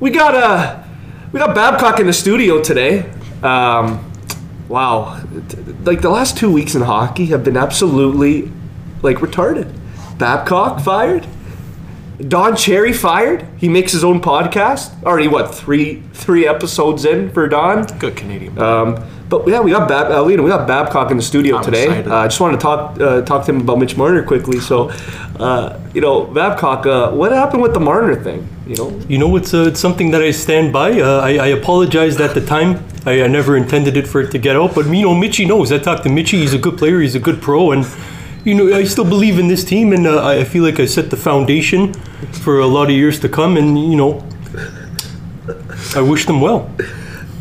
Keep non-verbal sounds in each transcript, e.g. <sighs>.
we got uh, we got Babcock in the studio today. Um, wow, like the last two weeks in hockey have been absolutely like retarded. Babcock fired. Don Cherry fired. He makes his own podcast. Already what three three episodes in for Don. Good Canadian. Um, but yeah, we got Bab- uh, Lena, we got Babcock in the studio I'm today. excited. Uh, I just wanted to talk uh, talk to him about Mitch Marner quickly. So, uh, you know, Babcock, uh, what happened with the Marner thing? You know, You know, it's, uh, it's something that I stand by. Uh, I, I apologized at the time. I, I never intended it for it to get out, but you know, Mitchy knows. I talked to Mitchy. He's a good player. He's a good pro, and you know, I still believe in this team, and uh, I feel like I set the foundation for a lot of years to come. And you know, I wish them well.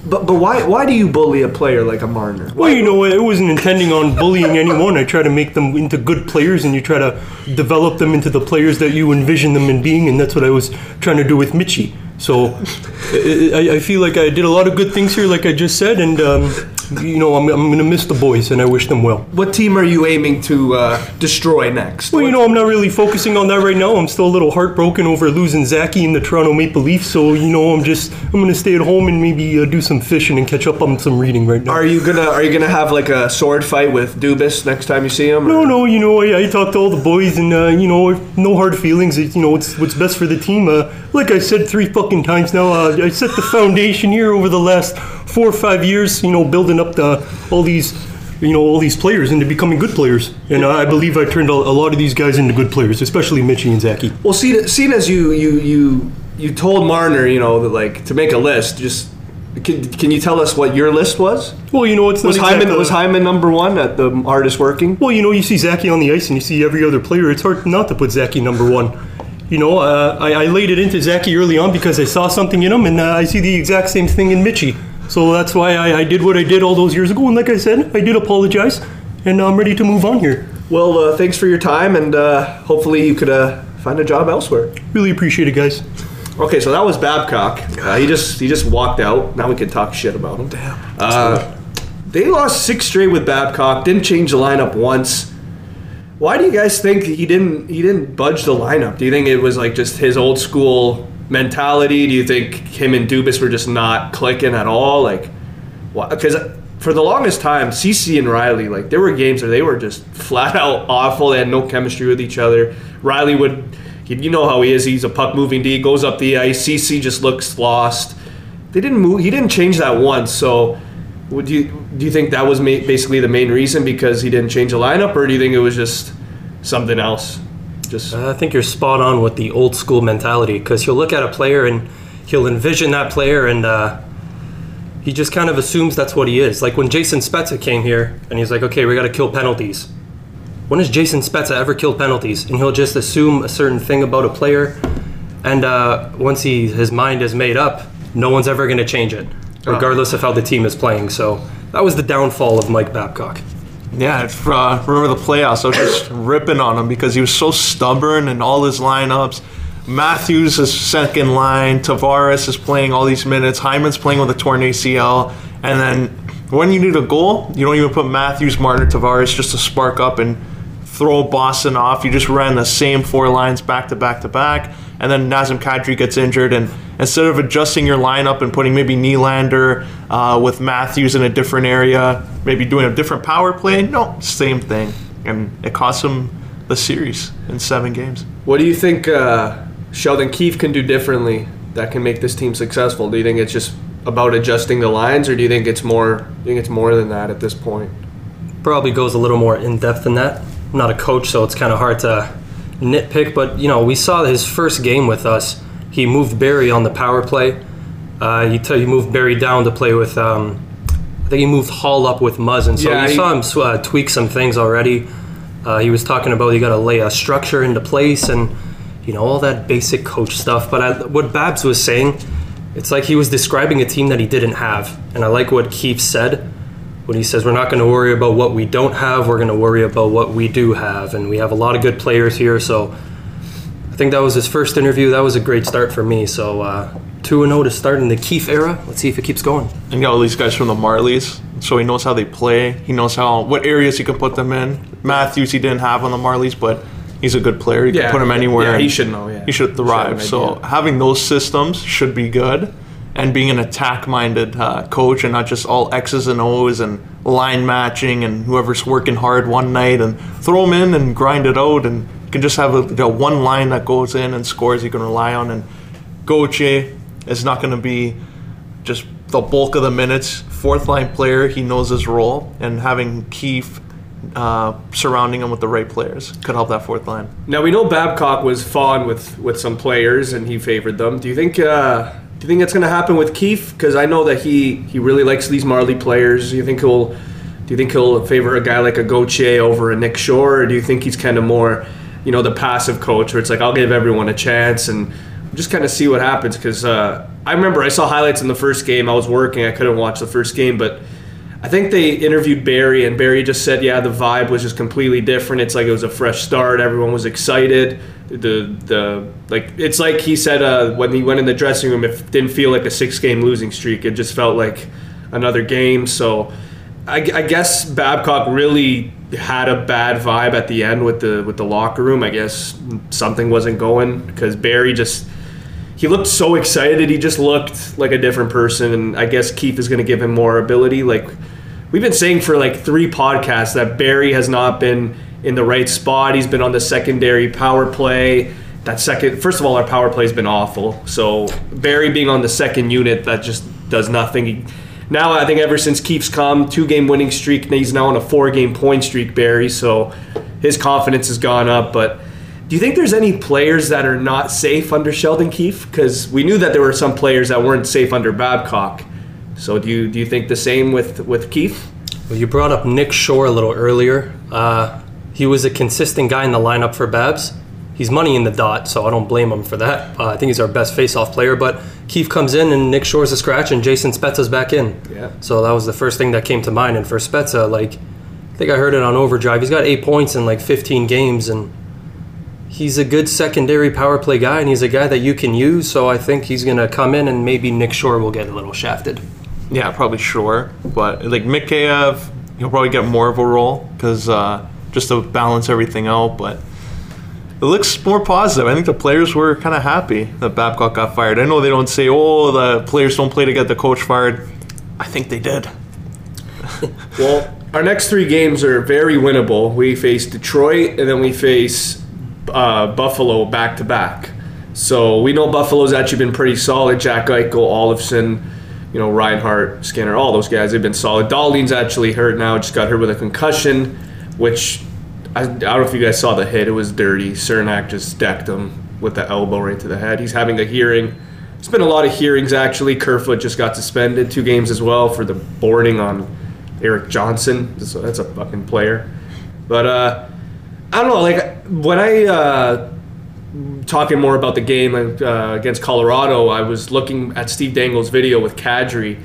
but but why why do you bully a player like a Marner? Well, you know, I wasn't intending on bullying anyone. I try to make them into good players, and you try to develop them into the players that you envision them in being, and that's what I was trying to do with Mitchie. So, I, I- I feel like I did a lot of good things here, like I just said, and um, you know, I'm, I'm gonna miss the boys, and I wish them well. What team are you aiming to uh, destroy next? Well, you know, I'm not really focusing on that right now. I'm still a little heartbroken over losing Zachy in the Toronto Maple Leafs. So, you know, I'm just I'm gonna stay at home and maybe uh, do some fishing and catch up on some reading right now. Are you gonna Are you gonna have like a sword fight with Dubas next time you see him? No, no, you know, I, I talked to all the boys, and uh, you know, no hard feelings. It, you know, it's what's best for the team. Uh, like I said three fucking times now, uh, I set the foundation here over the last four or five years. You know, building up the all these, you know, all these players into becoming good players, and I believe I turned a, a lot of these guys into good players, especially Mitchie and Zachy. Well, seeing, seeing as you you you you told Marner, you know, that like to make a list, just can, can you tell us what your list was? Well, you know, it's Was Hyman uh, was Hyman number one at the hardest working? Well, you know, you see Zachy on the ice and you see every other player. It's hard not to put Zachy number one. You know, uh, I, I laid it into Zachy early on because I saw something in him, and uh, I see the exact same thing in Mitchie. So that's why I, I did what I did all those years ago. And like I said, I did apologize, and I'm ready to move on here. Well, uh, thanks for your time, and uh, hopefully you could uh, find a job elsewhere. Really appreciate it, guys. Okay, so that was Babcock. Uh, he just he just walked out. Now we can talk shit about him. Damn. Uh, they lost six straight with Babcock. Didn't change the lineup once. Why do you guys think he didn't he didn't budge the lineup? Do you think it was like just his old school mentality? Do you think him and Dubas were just not clicking at all? Like, because for the longest time, CC and Riley, like there were games where they were just <laughs> flat out awful. They had no chemistry with each other. Riley would, he, you know how he is. He's a puck moving D, goes up the ice. CC just looks lost. They didn't move. He didn't change that once. So, would you do you think that was basically the main reason because he didn't change the lineup, or do you think it was just something else? Just I think you're spot on with the old school mentality because he'll look at a player and he'll envision that player and uh, he just kind of assumes that's what he is. Like when Jason Spezza came here and he's like, okay, we got to kill penalties. When has Jason Spezza ever killed penalties? And he'll just assume a certain thing about a player, and uh, once he his mind is made up, no one's ever going to change it, regardless of how the team is playing. So that was the downfall of Mike Babcock. Yeah, uh, remember the playoffs? I was just <coughs> ripping on him because he was so stubborn in all his lineups. Matthews is second line. Tavares is playing all these minutes. Hyman's playing with a torn ACL. And then when you need a goal, you don't even put Matthews, Marner, or Tavares just to spark up and throw Boston off. You just ran the same four lines back to back to back. And then Nazem Kadri gets injured. And instead of adjusting your lineup and putting maybe Nylander uh, with Matthews in a different area, maybe doing a different power play, no, same thing. And it cost him the series in seven games. What do you think uh, Sheldon Keefe can do differently that can make this team successful? Do you think it's just about adjusting the lines, or do you think it's more? Do you think it's more than that at this point? probably goes a little more in depth than that. I'm not a coach, so it's kind of hard to nitpick. But you know, we saw his first game with us. He moved Barrie on the power play. Uh, he, t- he moved Barrie down to play with. Um, I think he moved Holl up with Muzzin. So Yeah, you he- saw him uh, tweak some things already. Uh, he was talking about you got to lay a structure into place and you know all that basic coach stuff. But I, what Babs was saying, it's like he was describing a team that he didn't have. And I like what Keefe said when he says we're not going to worry about what we don't have, we're going to worry about what we do have, and we have a lot of good players here. So I think that was his first interview. That was a great start for me. So uh, two and zero to start in the Keefe era. Let's see if it keeps going. And got all these guys from the Marlies, so he knows how they play. He knows how what areas he can put them in. Matthews he didn't have on the Marlies, but he's a good player. You Yeah, can put him anywhere. yeah, he should know, yeah. he should Should thrive. have an so having those systems should be good, and being an attack-minded uh, coach and not just all X's and O's and line matching and whoever's working hard one night and throw them in and grind it out and you can just have a, the one line that goes in and scores you can rely on and Gauthier is not going to be just the bulk of the minutes. Fourth line player, he knows his role, and having Keefe uh, surrounding him with the right players could help that fourth line. Now we know Babcock was fond with with some players and he favored them. Do you think? Uh, do you think that's going to happen with Keefe? Because I know that he he really likes these Marlie players. Do you think he'll? Do you think he'll favor a guy like a Gauthier over a Nick Shore, or do you think he's kind of more, you know, the passive coach where it's like I'll give everyone a chance and just kind of see what happens? Because uh, I remember I saw highlights in the first game. I was working, I couldn't watch the first game, but I think they interviewed Barrie, and Barrie just said, "Yeah, the vibe was just completely different. It's like it was a fresh start. Everyone was excited. The the like it's like he said uh, when he went in the dressing room, it didn't feel like a six game losing streak. It just felt like another game. So I, I guess Babcock really had a bad vibe at the end with the with the locker room. I guess something wasn't going because Barrie just he looked so excited. He just looked like a different person, and I guess Keefe is going to give him more ability. Like we've been saying for like three podcasts that Barrie has not been in the right spot. He's been on the secondary power play. That second, first of all, our power play has been awful. So Barrie being on the second unit, that just does nothing. He, now I think ever since Keefe's come, two game winning streak, he's now on a four game point streak. Barrie, so his confidence has gone up, but. Do you think there's any players that are not safe under Sheldon Keefe? Because we knew that there were some players that weren't safe under Babcock. So do you do you think the same with with Keefe? Well, you brought up Nick Shore a little earlier. Uh, he was a consistent guy in the lineup for Babs. He's money in the dot, so I don't blame him for that. Uh, I think he's our best face-off player. But Keefe comes in, and Nick Shore's a scratch, and Jason Spezza's back in. Yeah. So that was the first thing that came to mind. And for Spezza, like, I think I heard it on Overdrive. He's got eight points in like 15 games, and he's a good secondary power play guy, and he's a guy that you can use. So I think he's gonna come in, and maybe Nick Shore will get a little shafted. Yeah, probably sure, but like Mikheyev, he'll probably get more of a role because uh, just to balance everything out. But it looks more positive. I think the players were kind of happy that Babcock got fired. I know they don't say, "Oh, the players don't play to get the coach fired." I think they did. <laughs> Well, our next three games are very winnable. We face Detroit, and then we face uh, Buffalo back to back. So we know Buffalo's actually been pretty solid. Jack Eichel, Olofsson, you know Reinhart, Skinner, all those guys they've been solid. Dahlin's actually hurt now; just got hurt with a concussion, which I, I don't know if you guys saw the hit. It was dirty. Cernak just decked him with the elbow right to the head. He's having a hearing. It's been a lot of hearings actually. Kerfoot just got suspended two games as well for the boarding on Erik Johnson. So that's a fucking player. But uh, I don't know. Like when I uh, talking more about the game uh, against Colorado, I was looking at Steve Dangle's video with Kadri.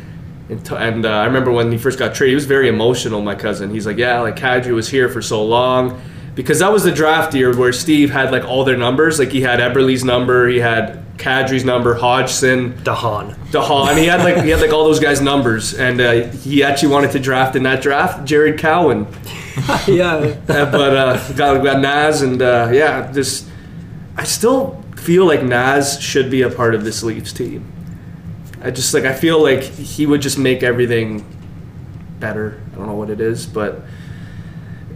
And, t- and uh, I remember when he first got traded, he was very emotional. My cousin, he's like, "Yeah, like Kadri was here for so long, because that was the draft year where Steve had like all their numbers. Like he had Eberle's number, he had Kadri's number, Hodgson, Dahan. Dahan. He had like he had like all those guys' numbers, and uh, he actually wanted to draft in that draft Jared Cowen. <laughs> yeah. But uh, got, got Naz, and uh, yeah, just I still feel like Naz should be a part of this Leafs team. I just like I feel like he would just make everything better. I don't know what it is, but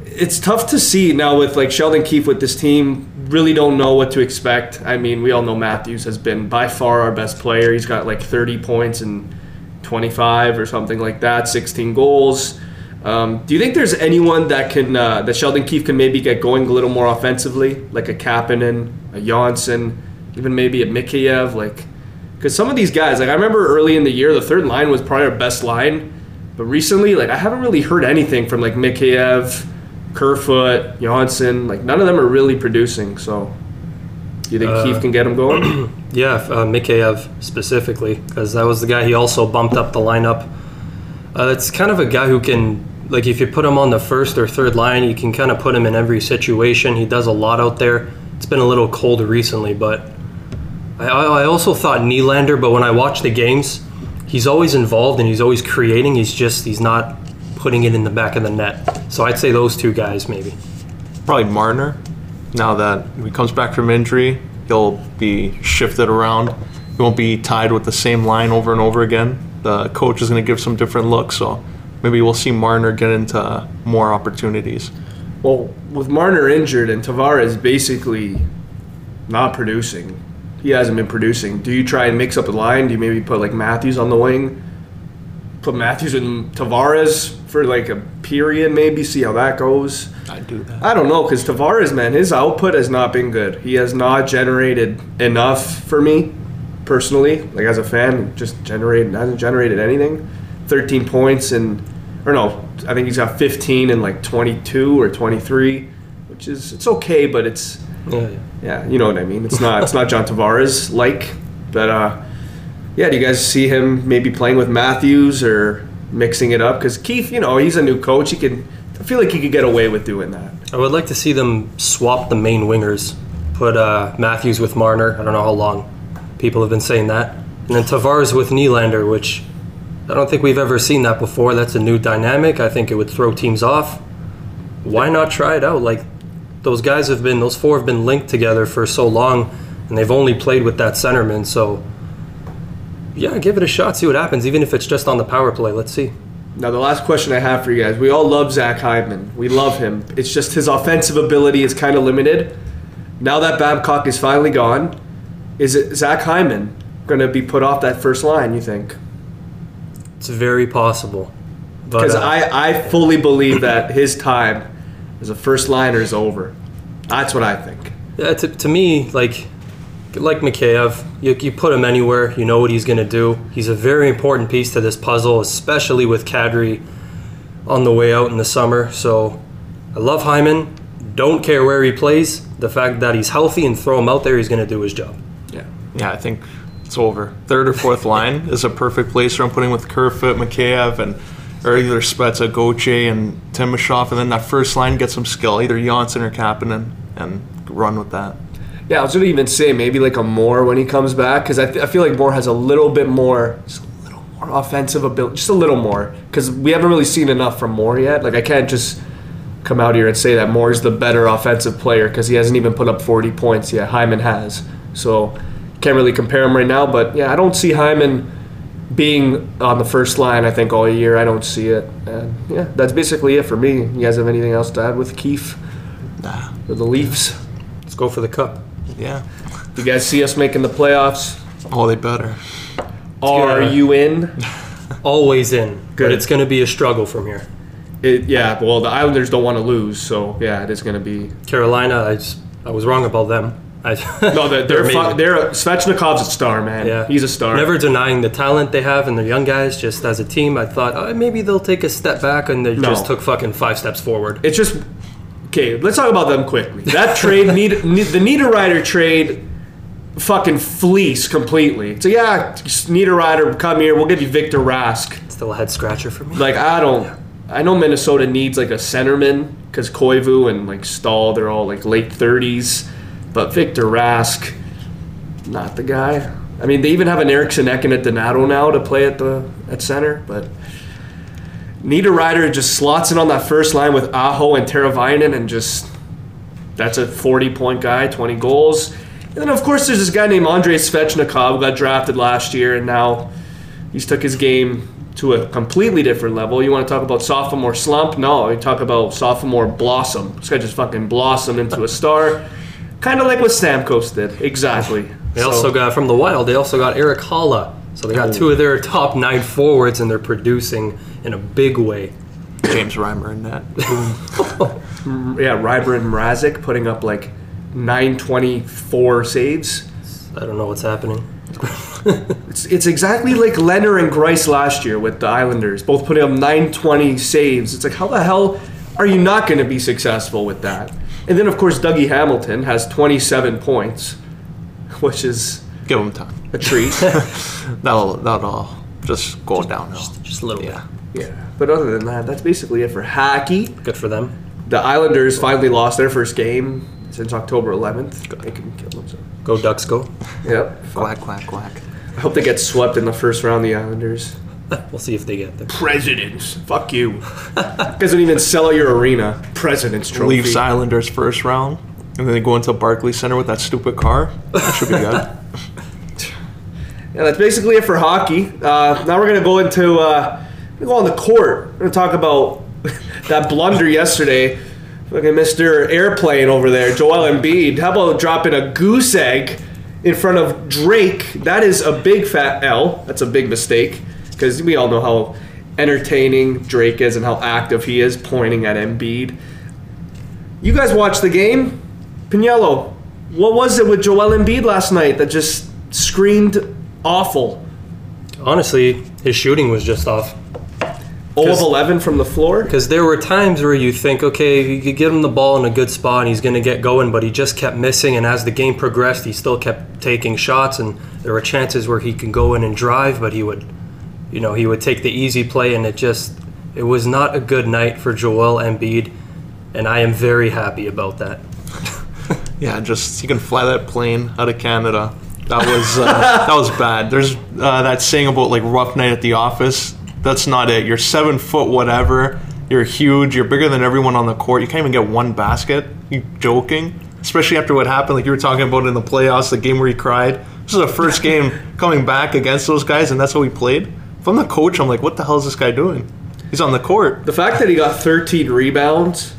it's tough to see now with like Sheldon Keefe with this team. Really don't know what to expect. I mean, we all know Matthews has been by far our best player. He's got like 30 points and 25 or something like that, 16 goals. Um, do you think there's anyone that can uh, that Sheldon Keefe can maybe get going a little more offensively, like a Kapanen, a Janssen, even maybe a Mikheyev, like? Because some of these guys, like I remember early in the year, the third line was probably our best line, but recently, like I haven't really heard anything from like Mikheyev, Kerfoot, Janssen. Like none of them are really producing. So, do you think Uh, Keefe can get them going? <clears throat> Yeah, uh, Mikheyev specifically, because that was the guy he also bumped up the lineup. Uh, it's kind of a guy who can, like, if you put him on the first or third line, you can kind of put him in every situation. He does a lot out there. It's been a little cold recently, but I, I also thought Nylander, but when I watch the games, he's always involved and he's always creating. He's just, he's not putting it in the back of the net. So I'd say those two guys maybe. Probably Marner. now that he comes back from injury, he'll be shifted around. He won't be tied with the same line over and over again. The coach is going to give some different looks, so maybe we'll see Marner get into more opportunities. Well, with Marner injured and Tavares basically not producing, he hasn't been producing. Do you try and mix up the line? Do you maybe put like Matthews on the wing? Put Matthews and Tavares for like a period, maybe see how that goes. I do that. I don't know because Tavares, man, his output has not been good. He has not generated enough for me personally. Like as a fan, just generated hasn't generated anything. Thirteen points and or no, I think he's got fifteen and like twenty two or twenty three, which is it's okay, but it's Yeah, yeah. yeah, you know what I mean. It's not it's not John Tavares like, but uh, yeah. Do you guys see him maybe playing with Matthews or mixing it up? Because Keefe, you know, he's a new coach. He could. I feel like he could get away with doing that. I would like to see them swap the main wingers. Put uh, Matthews with Marner. I don't know how long people have been saying that. And then Tavares with Nylander, which I don't think we've ever seen that before. That's a new dynamic. I think it would throw teams off. Why not try it out? Like those guys have been, those four have been linked together for so long, and they've only played with that centerman. So yeah, give it a shot. See what happens. Even if it's just on the power play. Let's see. Now, the last question I have for you guys. We all love Zach Hyman. We love him. It's just his offensive ability is kind of limited. Now that Babcock is finally gone, is it Zach Hyman going to be put off that first line, you think? It's very possible. Because uh, I, I fully believe that his time as a first liner is over. That's what I think. Yeah, to, to me, like like Mikheyev, you, you put him anywhere, you know what he's going to do. He's a very important piece to this puzzle, especially with Kadri on the way out in the summer. So I love Hyman. Don't care where he plays. The fact that he's healthy and throw him out there, he's going to do his job. Yeah. I think it's over. Third or fourth <laughs> line is a perfect place where I'm putting with Kerfoot, Mikheyev, and either Spezza, Gauthier, and Timashov, and then that first line gets some skill, either Janssen or Kapanen, and run with that. Yeah, I was going to even say maybe like a Moore when he comes back because I, th- I feel like Moore has a little bit more, just a little more offensive ability, just a little more because we haven't really seen enough from Moore yet. Like I can't just come out here and say that Moore's the better offensive player because he hasn't even put up 40 points yet. Hyman has, so can't really compare him right now. But yeah, I don't see Hyman being on the first line. I think all year I don't see it. And yeah, that's basically it for me. You guys have anything else to add with Keefe? Nah. or the Leafs? Let's go for the cup. Yeah. Do you guys see us making the playoffs? Oh, they better. Are you in? <laughs> Always in, Good. but it's going to be a struggle from here. It, yeah, well, the Islanders don't want to lose, so yeah, it is going to be. Carolina, I, just, I was wrong about them. I, <laughs> No, they're they're, fu- they're a, Svechnikov's a star, man. Yeah, he's a star. Never denying the talent they have and the young guys. Just as a team, I thought oh, maybe they'll take a step back, and they No. just took fucking five steps forward. It's just okay. Let's talk about them quickly. That trade, <laughs> need, need, the Niederreiter trade, fucking fleece completely. So yeah, Niederreiter, come here. We'll give you Victor Rask. Still a head scratcher for me. Like I don't. I know Minnesota needs like a centerman because Koivu and like Staal, they're all like late thirties, but Victor Rask, not the guy. I mean, they even have an Erickson Ecken at Donato now to play at the at center, but Niederreiter just slots in on that first line with Aho and Teravainen and just that's a 40 point guy, 20 goals. And then of course there's this guy named Andrei Svechnikov who got drafted last year and now he's took his game to a completely different level. You want to talk about sophomore slump? No, you talk about sophomore blossom. This guy just fucking blossomed into a star. Kind of like what Stamkos did. Exactly. They So- also got from the Wild. They also got Erik Haula. So they got two of their top nine forwards, and they're producing in a big way. James Reimer in that. <laughs> yeah, Reimer and Mrazek putting up like 924 saves. I don't know what's happening. <laughs> It's, it's exactly like Lehner and Greiss last year with the Islanders, both putting up 920 saves. It's like, how the hell are you not going to be successful with that? And then, of course, Dougie Hamilton has 27 points, which is Give him time. a treat. <laughs> That'll that'll all just go downhill. Just a little Yeah. yeah. But other than that, that's basically it for hockey. Good for them. The Islanders finally lost their first game since October 11th. They can kill themselves. Go Ducks, go. Yep. Quack quack quack. I hope they get swept in the first round, the Islanders. <laughs> We'll see if they get there. Presidents. Fuck you. <laughs> you guys don't even sell out your arena. President's trophy. Leafs Islanders first round. And then they go into Barclays Center with that stupid car. That should be good. <laughs> Yeah, that's basically it for hockey. Uh, now we're gonna go into uh, we're go on the court. We're gonna talk about that blunder yesterday. Fucking Mr. Airplane over there, Joel Embiid. How about dropping a goose egg in front of Drake? That is a big fat L. That's a big mistake because we all know how entertaining Drake is and how active he is pointing at Embiid. You guys watched the game, Pinello. What was it with Joel Embiid last night that just screamed awful? Honestly, his shooting was just off. 0 of 11 from the floor? Because there were times where you think, okay, you could get him the ball in a good spot and he's going to get going, but he just kept missing. And as the game progressed, he still kept taking shots. And there were chances where he could go in and drive, but he would, you know, he would take the easy play. And it just, it was not a good night for Joel Embiid. And I am very happy about that. <laughs> Yeah, just you can fly that plane out of Canada. That was uh, <laughs> that was bad. There's uh, that saying about like rough night at the office. That's not it. You're seven foot whatever. You're huge. You're bigger than everyone on the court. You can't even get one basket. You joking? Especially after what happened, like you were talking about in the playoffs, the game where he cried. This is the first <laughs> game coming back against those guys, and that's how we played. If I'm the coach, I'm like, what the hell is this guy doing? He's on the court. The fact that he got 13 rebounds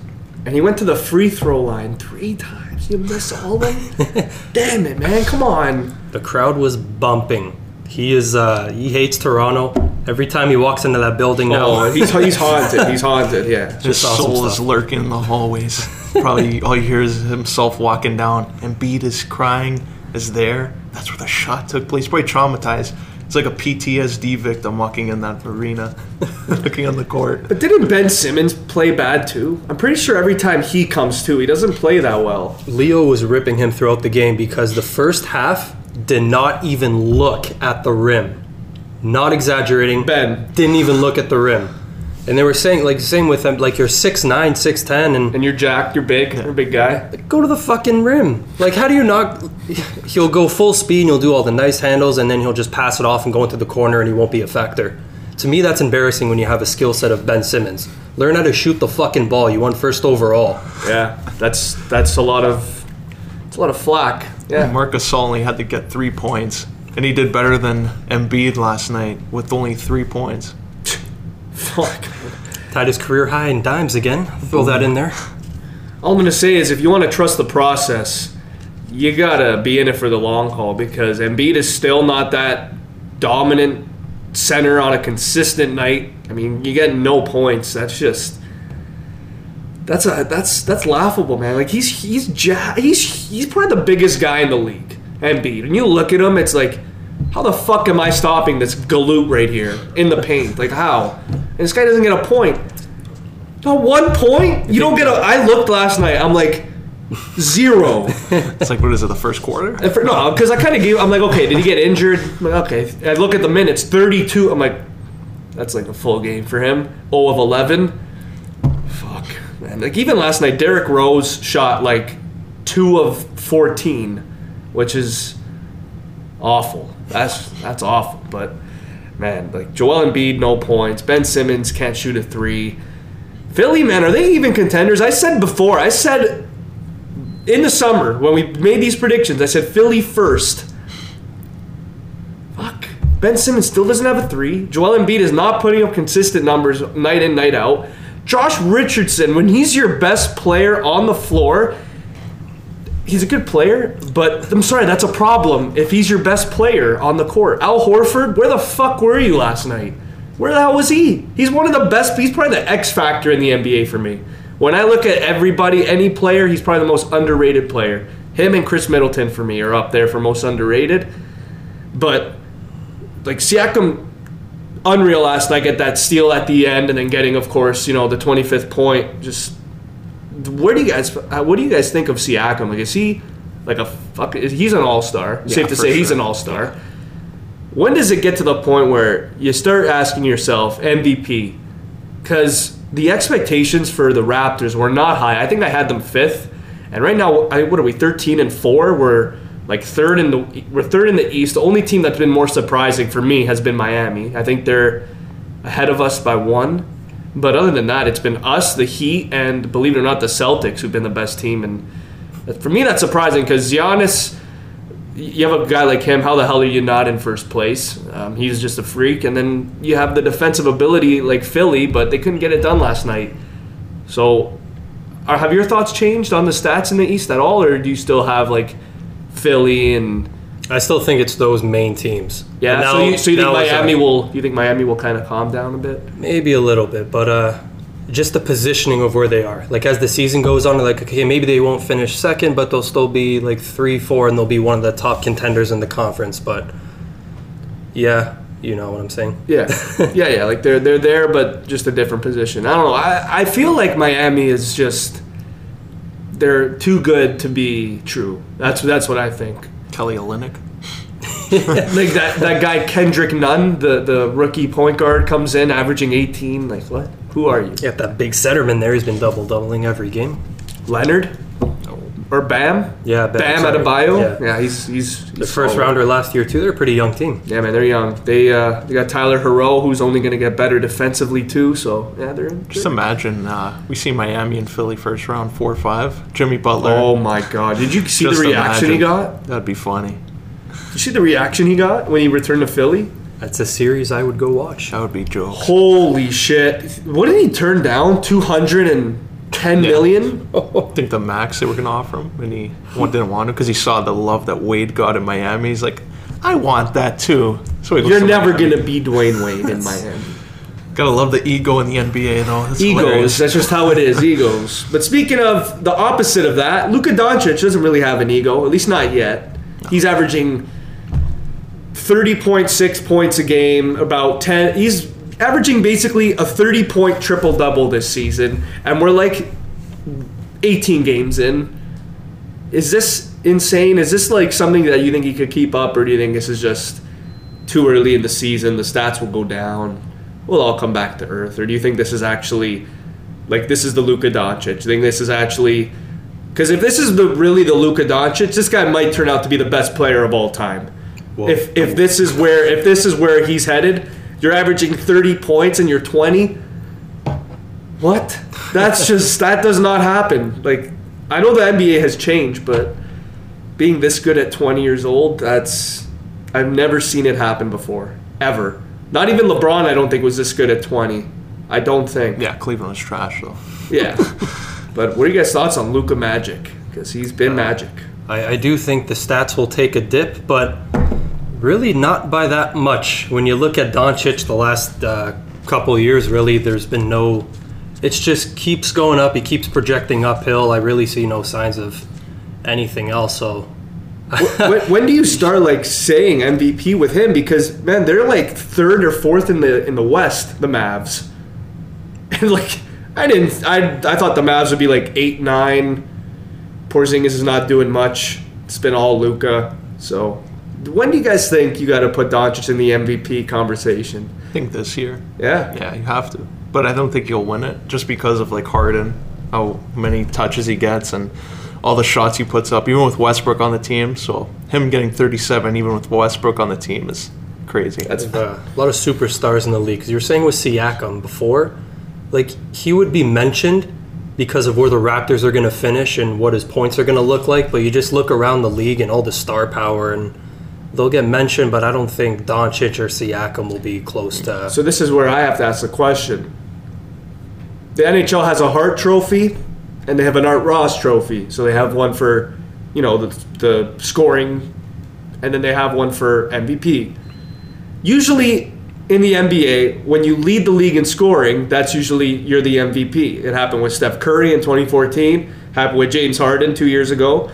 and he went to the free throw line three times. You miss all of them? <laughs> Damn it, man. Come on. The crowd was bumping. He is, uh, he hates Toronto. Every time he walks into that building now, Oh, he's, he's <laughs> haunted. He's haunted, yeah. His saw some soul is lurking in the hallways. Probably <laughs> all you hear is himself walking down. and Embiid is crying, is there. That's where the shot took place. Probably traumatized. It's like a PTSD victim walking in that arena, <laughs> looking on the court. But didn't Ben Simmons play bad too? I'm pretty sure every time he comes to, he doesn't play that well. Leo was ripping him throughout the game because the first half did not even look at the rim. Not exaggerating. Ben. didn't even look at the rim. And they were saying like same with them, like you're 6'9", 6'10", and And you're jacked, you're big, you're a big guy. go to the fucking rim. Like how do you not <laughs> he'll go full speed and he'll do all the nice handles and then he'll just pass it off and go into the corner and he won't be a factor. To me that's embarrassing when you have a skill set of Ben Simmons. Learn how to shoot the fucking ball. You won first overall. Yeah, that's that's a lot of it's a lot of flack. Yeah. Marcus only had to get three points, and he did better than Embiid last night with only three points. Fuck. Tied his career high in dimes again. Throw that in there. All I'm gonna say is, if you want to trust the process, you gotta be in it for the long haul because Embiid is still not that dominant center on a consistent night. I mean, you get no points. That's just that's a that's that's laughable, man. Like he's he's he's he's probably the biggest guy in the league, Embiid. And you look at him, it's like, how the fuck am I stopping this galoot right here in the paint? Like how? And this guy doesn't get a point. Not one point? You don't get a. I looked last night. I'm like zero. <laughs> It's like, what is it, the first quarter? For- no, because I kind of gave. I'm like, okay, did he get injured? I'm like, okay. I look at the minutes, 32. I'm like, that's like a full game for him. 0 of 11. Fuck, man. Like even last night, Derrick Rose shot like two of 14, which is awful. That's that's awful. But man, like Joel Embiid, no points. Ben Simmons can't shoot a three. Philly, man, are they even contenders? I said before. I said in the summer when we made these predictions, I said Philly first. Fuck. Ben Simmons still doesn't have a three. Joel Embiid is not putting up consistent numbers night in, night out. Josh Richardson, when he's your best player on the floor, he's a good player, but I'm sorry, that's a problem if he's your best player on the court. Al Horford, where the fuck were you last night? Where the hell was he? He's one of the best, he's probably the X factor in the NBA for me. When I look at everybody, any player, he's probably the most underrated player. Him and Khris Middleton for me are up there for most underrated. But like Siakam, unreal last night. Get that steal at the end, and then getting, of course, you know, the 25th point. Just where do you guys? uh, What do you guys think of Siakam? Like, is he like a fuck? He's an all star. Safe to say, he's an all star. When does it get to the point where you start asking yourself MVP? Because the expectations for the Raptors were not high. I think I had them fifth, and right now, I, what are we? Thirteen and four. We're like third in the we're third in the East. The only team that's been more surprising for me has been Miami. I think they're ahead of us by one. But other than that, it's been us, the Heat, and believe it or not, the Celtics who've been the best team. And For me, that's surprising because Giannis, you have a guy like him. How the hell are you not in first place? Um, he's just a freak. And then you have the defensive ability like Philly, but they couldn't get it done last night. So, are, have your thoughts changed on the stats in the East at all, or do you still have like Philly and I still think it's those main teams. yeah? But so you, so you think now it's, uh, Miami will? You think Miami will kind of calm down a bit? Maybe a little bit, but uh, just the positioning of where they are. Like as the season goes on, like okay, maybe they won't finish second, but they'll still be like three, four, and they'll be one of the top contenders in the conference. But yeah, you know what I'm saying. Yeah, <laughs> yeah, yeah. Like they're they're there, but just a different position. I don't know. I I feel like Miami is just they're too good to be true. That's that's what I think. Kelly Olynyk. <laughs> Like that that guy Kendrick Nunn, the the rookie point guard, comes in averaging 18. Like what? Who are you? Yeah, that big centerman there. He's been double doubling every game. Leonard or Bam? Yeah, Bam sorry. Adebayo. Yeah. Yeah, he's he's, he's The first solid. rounder last year too. They're a pretty young team. Yeah, man, they're young. They uh, they got Tyler Herro, who's only going to get better defensively too. So yeah, they're. Just imagine uh, we see Miami and Philly first round, four or five. Jimmy Butler. Oh my God! Did you see the reaction he got? That'd be funny. Did you see the reaction he got when he returned to Philly? That's a series I would go watch. That would be jokes. Holy shit! What did he turn down? Two hundred and ten million? <laughs> I think the max they were gonna offer him, and he didn't want to because he saw the love that Wade got in Miami. He's like, I want that too. So he You're to never gonna be Dwyane Wade in <laughs> Miami. Gotta love the ego in the NBA though. That's Egos. hilarious. That's just how it is. <laughs> Egos. But speaking of the opposite of that, Luka Doncic doesn't really have an ego. At least not yet. He's averaging thirty point six points a game. About ten. He's averaging basically a thirty point triple double this season, and we're like eighteen games in. Is this insane? Is this like something that you think he could keep up, or do you think this is just too early in the season? The stats will go down. We'll all come back to earth, or do you think this is actually like this is the Luka Doncic? Do you think this is actually because if this is the really the Luka Doncic, this guy might turn out to be the best player of all time. if if this is where if this is where he's headed, you're averaging 30 points and you're 20. What? That's just that does not happen. Like I know the NBA has changed, but being this good at 20 years old, that's I've never seen it happen before ever. Not even LeBron, I don't think was this good at 20. I don't think. Yeah, Cleveland was trash though. Yeah. but what are you guys' thoughts on Luka Magic? Because he's been uh, magic. I, I do think the stats will take a dip, but really not by that much. When you look at Doncic the last uh, couple years, really, there's been no. It just keeps going up. He keeps projecting uphill. I really see no signs of anything else. So when, when do you start like saying MVP with him? Because man, they're like third or fourth in the in the West, the Mavs. <laughs> And like I didn't, I I thought the Mavs would be like eight nine. Porzingis is not doing much. It's been all Luka. So when do you guys think you got to put Doncic in the MVP conversation? I think this year. Yeah. Yeah, you have to. But I don't think you'll win it just because of like Harden, how many touches he gets and all the shots he puts up, even with Westbrook on the team. So him getting 37, even with Westbrook on the team, is crazy. That's uh, a lot of superstars in the league. 'Cause you were saying with Siakam before, like he would be mentioned because of where the Raptors are going to finish and what his points are going to look like. But you just look around the league and all the star power, and they'll get mentioned. But I don't think Doncic or Siakam will be close to. So this is where I have to ask the question. The NHL has a Hart Trophy, and they have an Art Ross Trophy. So they have one for, you know, the, the scoring, and then they have one for MVP. Usually in the NBA, when you lead the league in scoring, that's usually you're the MVP. It happened with Steph Curry in 2014. Happened with James Harden two years ago.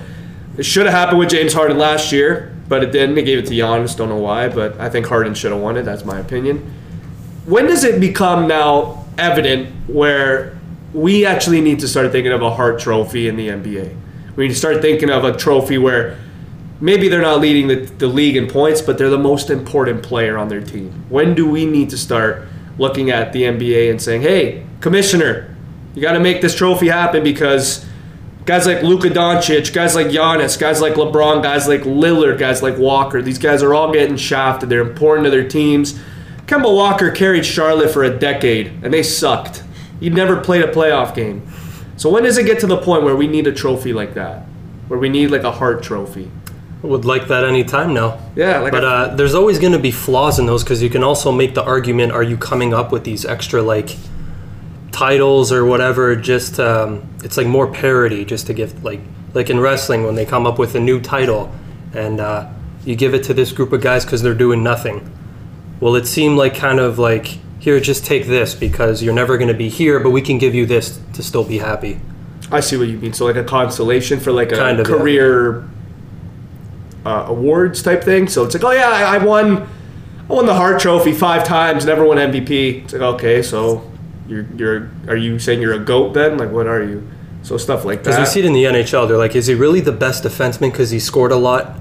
It should have happened with James Harden last year, but it didn't. They gave it to Giannis. Don't know why, but I think Harden should have won it. That's my opinion when does it become now evident where we actually need to start thinking of a Hart Trophy in the NBA? We need to start thinking of a trophy where maybe they're not leading the, the league in points, but they're the most important player on their team. When do we need to start looking at the NBA and saying, hey, commissioner, you got to make this trophy happen because guys like Luka Doncic, guys like Giannis, guys like LeBron, guys like Lillard, guys like Walker, these guys are all getting shafted. They're important to their teams. Kemba Walker carried Charlotte for a decade, and they sucked. He never played a playoff game. So when does it get to the point where we need a trophy like that? where we need like a Hart Trophy. I would like that anytime now. Yeah, like But uh, there's always going to be flaws in those because you can also make the argument: Are you coming up with these extra like titles or whatever? Just um, it's like more parody, just to give like like in wrestling when they come up with a new title and uh, you give it to this group of guys because they're doing nothing. Well, it seemed like kind of like here, just take this because you're never going to be here, but we can give you this to still be happy. I see what you mean. So like a consolation for like a Kind of, yeah. career uh, awards type thing. So it's like, oh yeah, I, I won, I won the Hart Trophy five times, never won MVP. It's like okay, so you're you're are you saying you're a goat then? Like what are you? So stuff like that. Because we see it in the NHL, they're like, is he really the best defenseman because he scored a lot?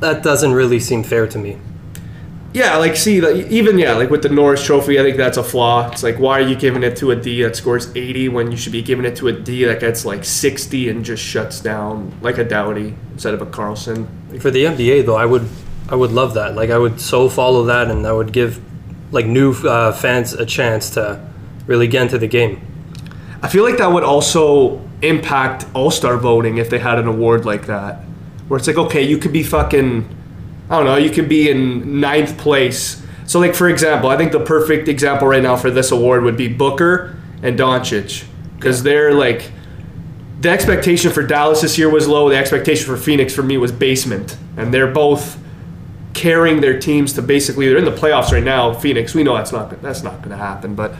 That doesn't really seem fair to me. Yeah, like see, like, even yeah, like with the Norris Trophy, I think that's a flaw. It's like why are you giving it to a D that scores 80 when you should be giving it to a D that gets like 60 and just shuts down like a Doughty instead of a Carlson? Like, For the NBA, though, I would, I would love that. Like, I would so follow that, and I would give, like, new uh, fans a chance to really get into the game. I feel like that would also impact All Star voting if they had an award like that, where it's like okay, you could be fucking, I don't know, you could be in ninth place. So like for example, I think the perfect example right now for this award would be Booker and Doncic, because they're like. The expectation for Dallas this year was low. The expectation for Phoenix for me was basement, and they're both carrying their teams to basically they're in the playoffs right now. Phoenix, we know that's not that's not going to happen, but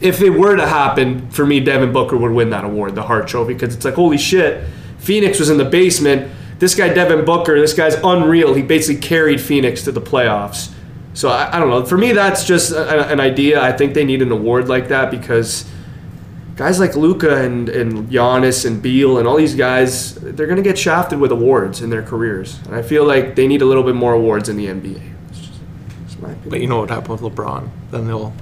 if it were to happen, for me, Devin Booker would win that award, the Hart Trophy, because it's like, holy shit, Phoenix was in the basement. This guy, Devin Booker, this guy's unreal. He basically carried Phoenix to the playoffs. So I, I don't know. For me, that's just a, an idea. I think they need an award like that because guys like Luka and, and Giannis and Beal and all these guys, they're going to get shafted with awards in their careers. And I feel like they need a little bit more awards in the NBA. It's just. But you know what happened with LeBron? Then they'll,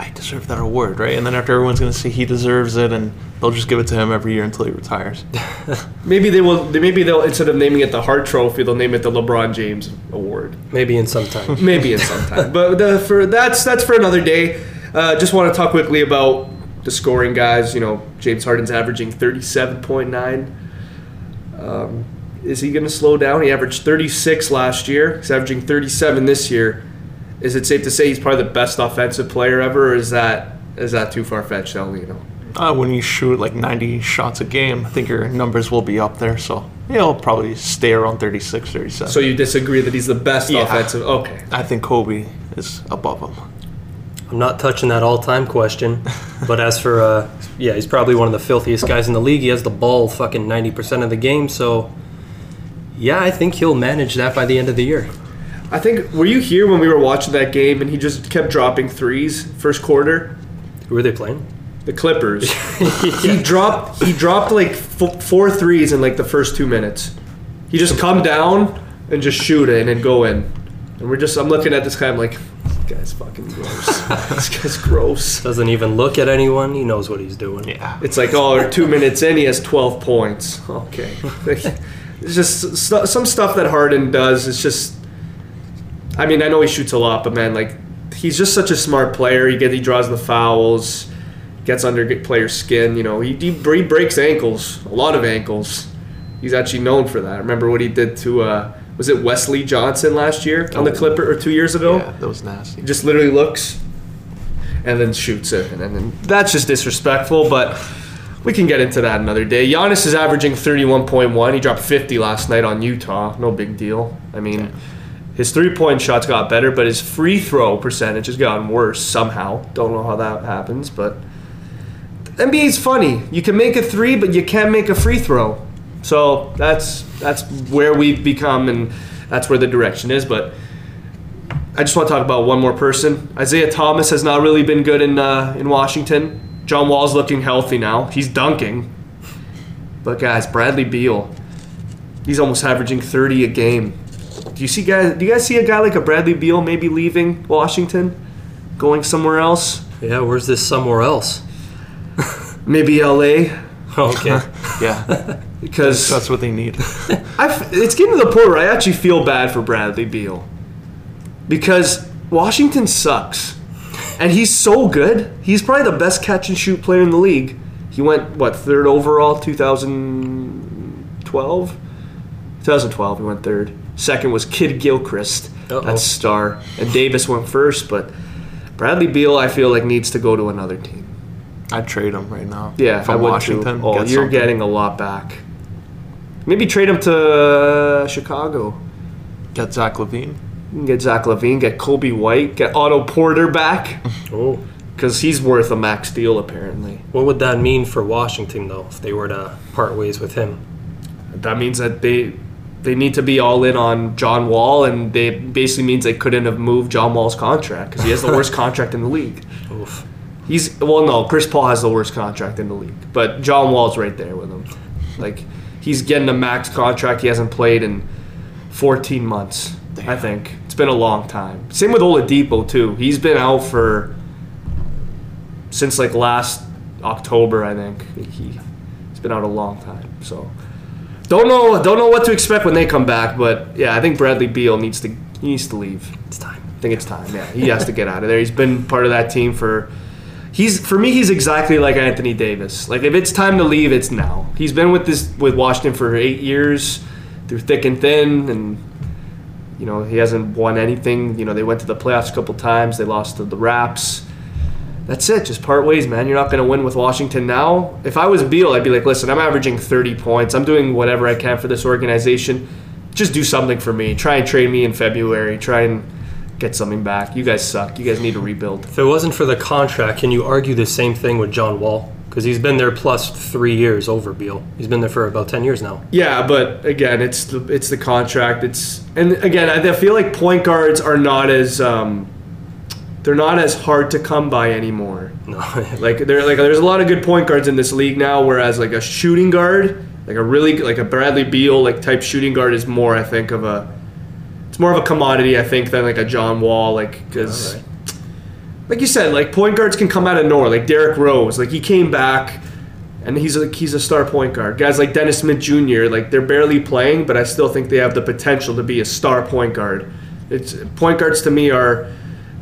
I deserve that award, right? And then after everyone's gonna say he deserves it, and they'll just give it to him every year until he retires. <laughs> Maybe they will. Maybe they'll instead of naming it the Hart Trophy, they'll name it the LeBron James Award. Maybe in some time. <laughs> Maybe in some time. But the, for that's that's for another day. Uh, just want to talk quickly about the scoring guys. You know, James Harden's averaging thirty-seven point nine. Um, is he going to slow down? He averaged thirty-six last year. He's averaging thirty-seven this year. Is it safe to say he's probably the best offensive player ever, or is that is that too far fetched, El Nino? Uh, when you shoot like 90 shots a game, I think your numbers will be up there. So he'll probably stay around 36, 37. So you disagree that he's the best Yeah. offensive? Okay. I think Kobe is above him. I'm not touching that all-time question, <laughs> but as for uh, yeah, he's probably one of the filthiest guys in the league. He has the ball fucking 90% of the game, so yeah, I think he'll manage that by the end of the year. I think were you here when we were watching that game and he just kept dropping threes first quarter? Who are they playing? The Clippers. <laughs> He dropped he dropped like f- four threes in like the first two minutes. He just come down and just shoot it and then go in. And we're just I'm looking at this guy I'm like, this guy's fucking gross. <laughs> this guy's gross. Doesn't even look at anyone. He knows what he's doing. Yeah. It's like oh, two minutes in he has 12 points. <laughs> Okay, Like, it's just st- some stuff that Harden does. It's just I mean, I know he shoots a lot, but man, like he's just such a smart player. He get he draws the fouls, gets under players' skin. You know, he, he, he breaks ankles, a lot of ankles. He's actually known for that. Remember what he did to uh, was it Wesley Johnson last year on the Oh. Clipper or two years ago? Yeah, that was nasty. He just literally looks and then shoots it, and then that's just disrespectful. But we can get into that another day. Giannis is averaging thirty-one point one. He dropped fifty last night on Utah. No big deal. I mean, his three-point shots got better, but his free throw percentage has gotten worse somehow. Don't know how that happens, but NBA is funny. You can make a three, but you can't make a free throw. So that's that's where we've become, and that's where the direction is. But I just want to talk about one more person. Isaiah Thomas has not really been good in uh, in Washington. John Wall's looking healthy now. He's dunking. But guys, Bradley Beal, he's almost averaging 30 a game. Do you see guys? Do you guys see a guy like a Bradley Beal maybe leaving Washington, going somewhere else? Yeah, where's this somewhere else? <laughs> Maybe LA, oh, Okay. <laughs> Yeah, because that's what they need. I, it's getting to the point where I actually feel bad for Bradley Beal because Washington sucks, and he's so good. He's probably the best catch and shoot player in the league. He went what third overall, 2012, 2012. 2012, he went third. Second was Kidd-Gilchrist. Uh-oh. That's star. And Davis went first, but Bradley Beal, I feel like needs to go to another team. I'd trade him right now. Yeah, from I would Washington. Too. Oh, get you're something. getting a lot back. Maybe trade him to uh, Chicago. get Zach LaVine. Get Zach LaVine, get Coby White, get Otto Porter back <laughs> Oh, because he's worth a max deal apparently. what would that mean for Washington though if they were to part ways with him? That means that they they need to be all in on John Wall, and they basically means they couldn't have moved John Wall's contract because he has the <laughs> worst contract in the league. Oof. He's well, no, Chris Paul has the worst contract in the league, but John Wall's right there with him. Like he's getting a max contract. He hasn't played in 14 months. I think it's been a long time. Same with Oladipo too. He's been out for since like last October. I think he he's been out a long time. So don't know don't know what to expect when they come back. But yeah, I think Bradley Beal needs to he needs to leave. It's time. I think it's time. Yeah, he has to get out of there. He's been part of that team for. He's for me. He's exactly like Anthony Davis. Like if it's time to leave, it's now. He's been with this with Washington for eight years, through thick and thin, and you know he hasn't won anything. You know they went to the playoffs a couple times. They lost to the Raps. That's it. Just part ways, man. You're not going to win with Washington now. If I was Beal, I'd be like, listen, I'm averaging 30 points. I'm doing whatever I can for this organization. Just do something for me. Try and trade me in February. Try and get something back. You guys suck. You guys need to rebuild. If it wasn't for the contract, can you argue the same thing with John Wall? Because he's been there plus three years over Beal. He's been there for about ten years now. Yeah, but again, it's the it's the contract. It's and again, I I feel like point guards are not as um, they're not as hard to come by anymore. No, <laughs> Like there, like there's a lot of good point guards in this league now. Whereas like a shooting guard, like a really like a Bradley Beal like type shooting guard is more, I think, of a it's more of a commodity, I think, than like a John Wall, like because Alright. like you said, like point guards can come out of nowhere. Like Derrick Rose, like he came back, and he's like he's a star point guard. Guys like Dennis Smith Jr., like they're barely playing, but I still think they have the potential to be a star point guard. It's point guards to me are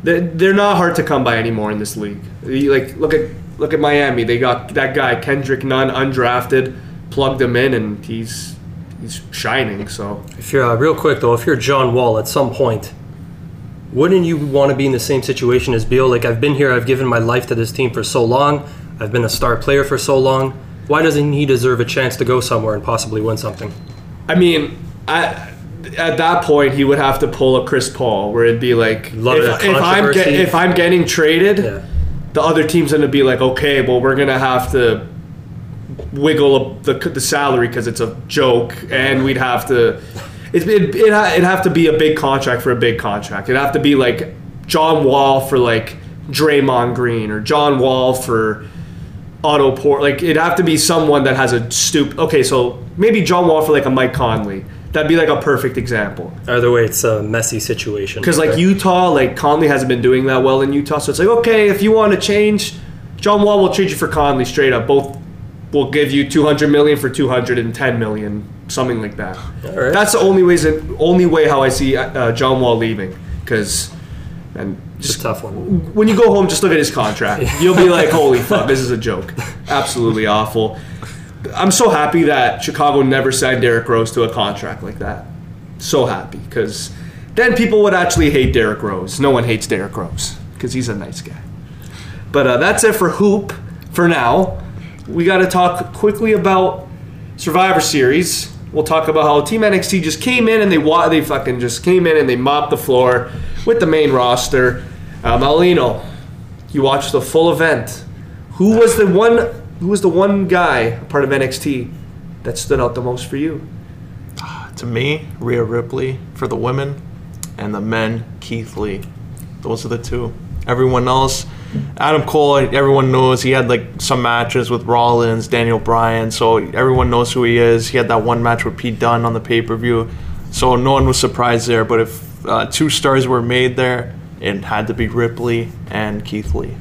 they're, they're not hard to come by anymore in this league. Like look at look at Miami. They got that guy Kendrick Nunn, undrafted, plugged him in, and he's he's shining. So if you're uh, real quick though, if you're John Wall at some point, wouldn't you want to be in the same situation as Beal? Like I've been here, I've given my life to this team for so long, I've been a star player for so long. Why doesn't he deserve a chance to go somewhere and possibly win something? I mean, I, at that point he would have to pull a Chris Paul, where it'd be like, of if, if I'm get, if I'm getting traded, Yeah. the other team's gonna be like, okay, well we're gonna have to wiggle the the salary because it's a joke, and we'd have to. It, it, it, it'd have to be a big contract for a big contract. It'd have to be like John Wall for like Draymond Green or John Wall for Otto Port. Like it'd have to be someone that has a stoop. Okay, so maybe John Wall for like a Mike Conley. That'd be like a perfect example. Either way, it's a messy situation. Because like Utah, like Conley hasn't been doing that well in Utah, so it's like okay, if you want to change, John Wall will trade you for Conley straight up. Both will give you two hundred million for two hundred and ten million, something like that. Alright. That's the only ways, only way how I see uh, John Wall leaving. Because and it's a just tough one. when you go home, just look at his contract. <laughs> You'll be like, holy fuck, this is a joke. Absolutely awful. I'm so happy that Chicago never signed Derrick Rose to a contract like that. So happy because then people would actually hate Derrick Rose. No one hates Derrick Rose because he's a nice guy. But uh, that's it for Hoop for now. We got to talk quickly about Survivor Series. We'll talk about how Team NXT just came in and they wa- they fucking just came in and they mopped the floor with the main roster. Malino, you watched the full event. Who was the one? Who was the one guy part of NXT that stood out the most for you? <sighs> To me, Rhea Ripley for the women, and the men, Keith Lee. Those are the two. Everyone else, Adam Cole, everyone knows he had like some matches with Rollins, Daniel Bryan, so everyone knows who he is. He had that one match with Pete Dunne on the pay per view, so no one was surprised there. But if uh, two stars were made there, it had to be Ripley and Keith Lee.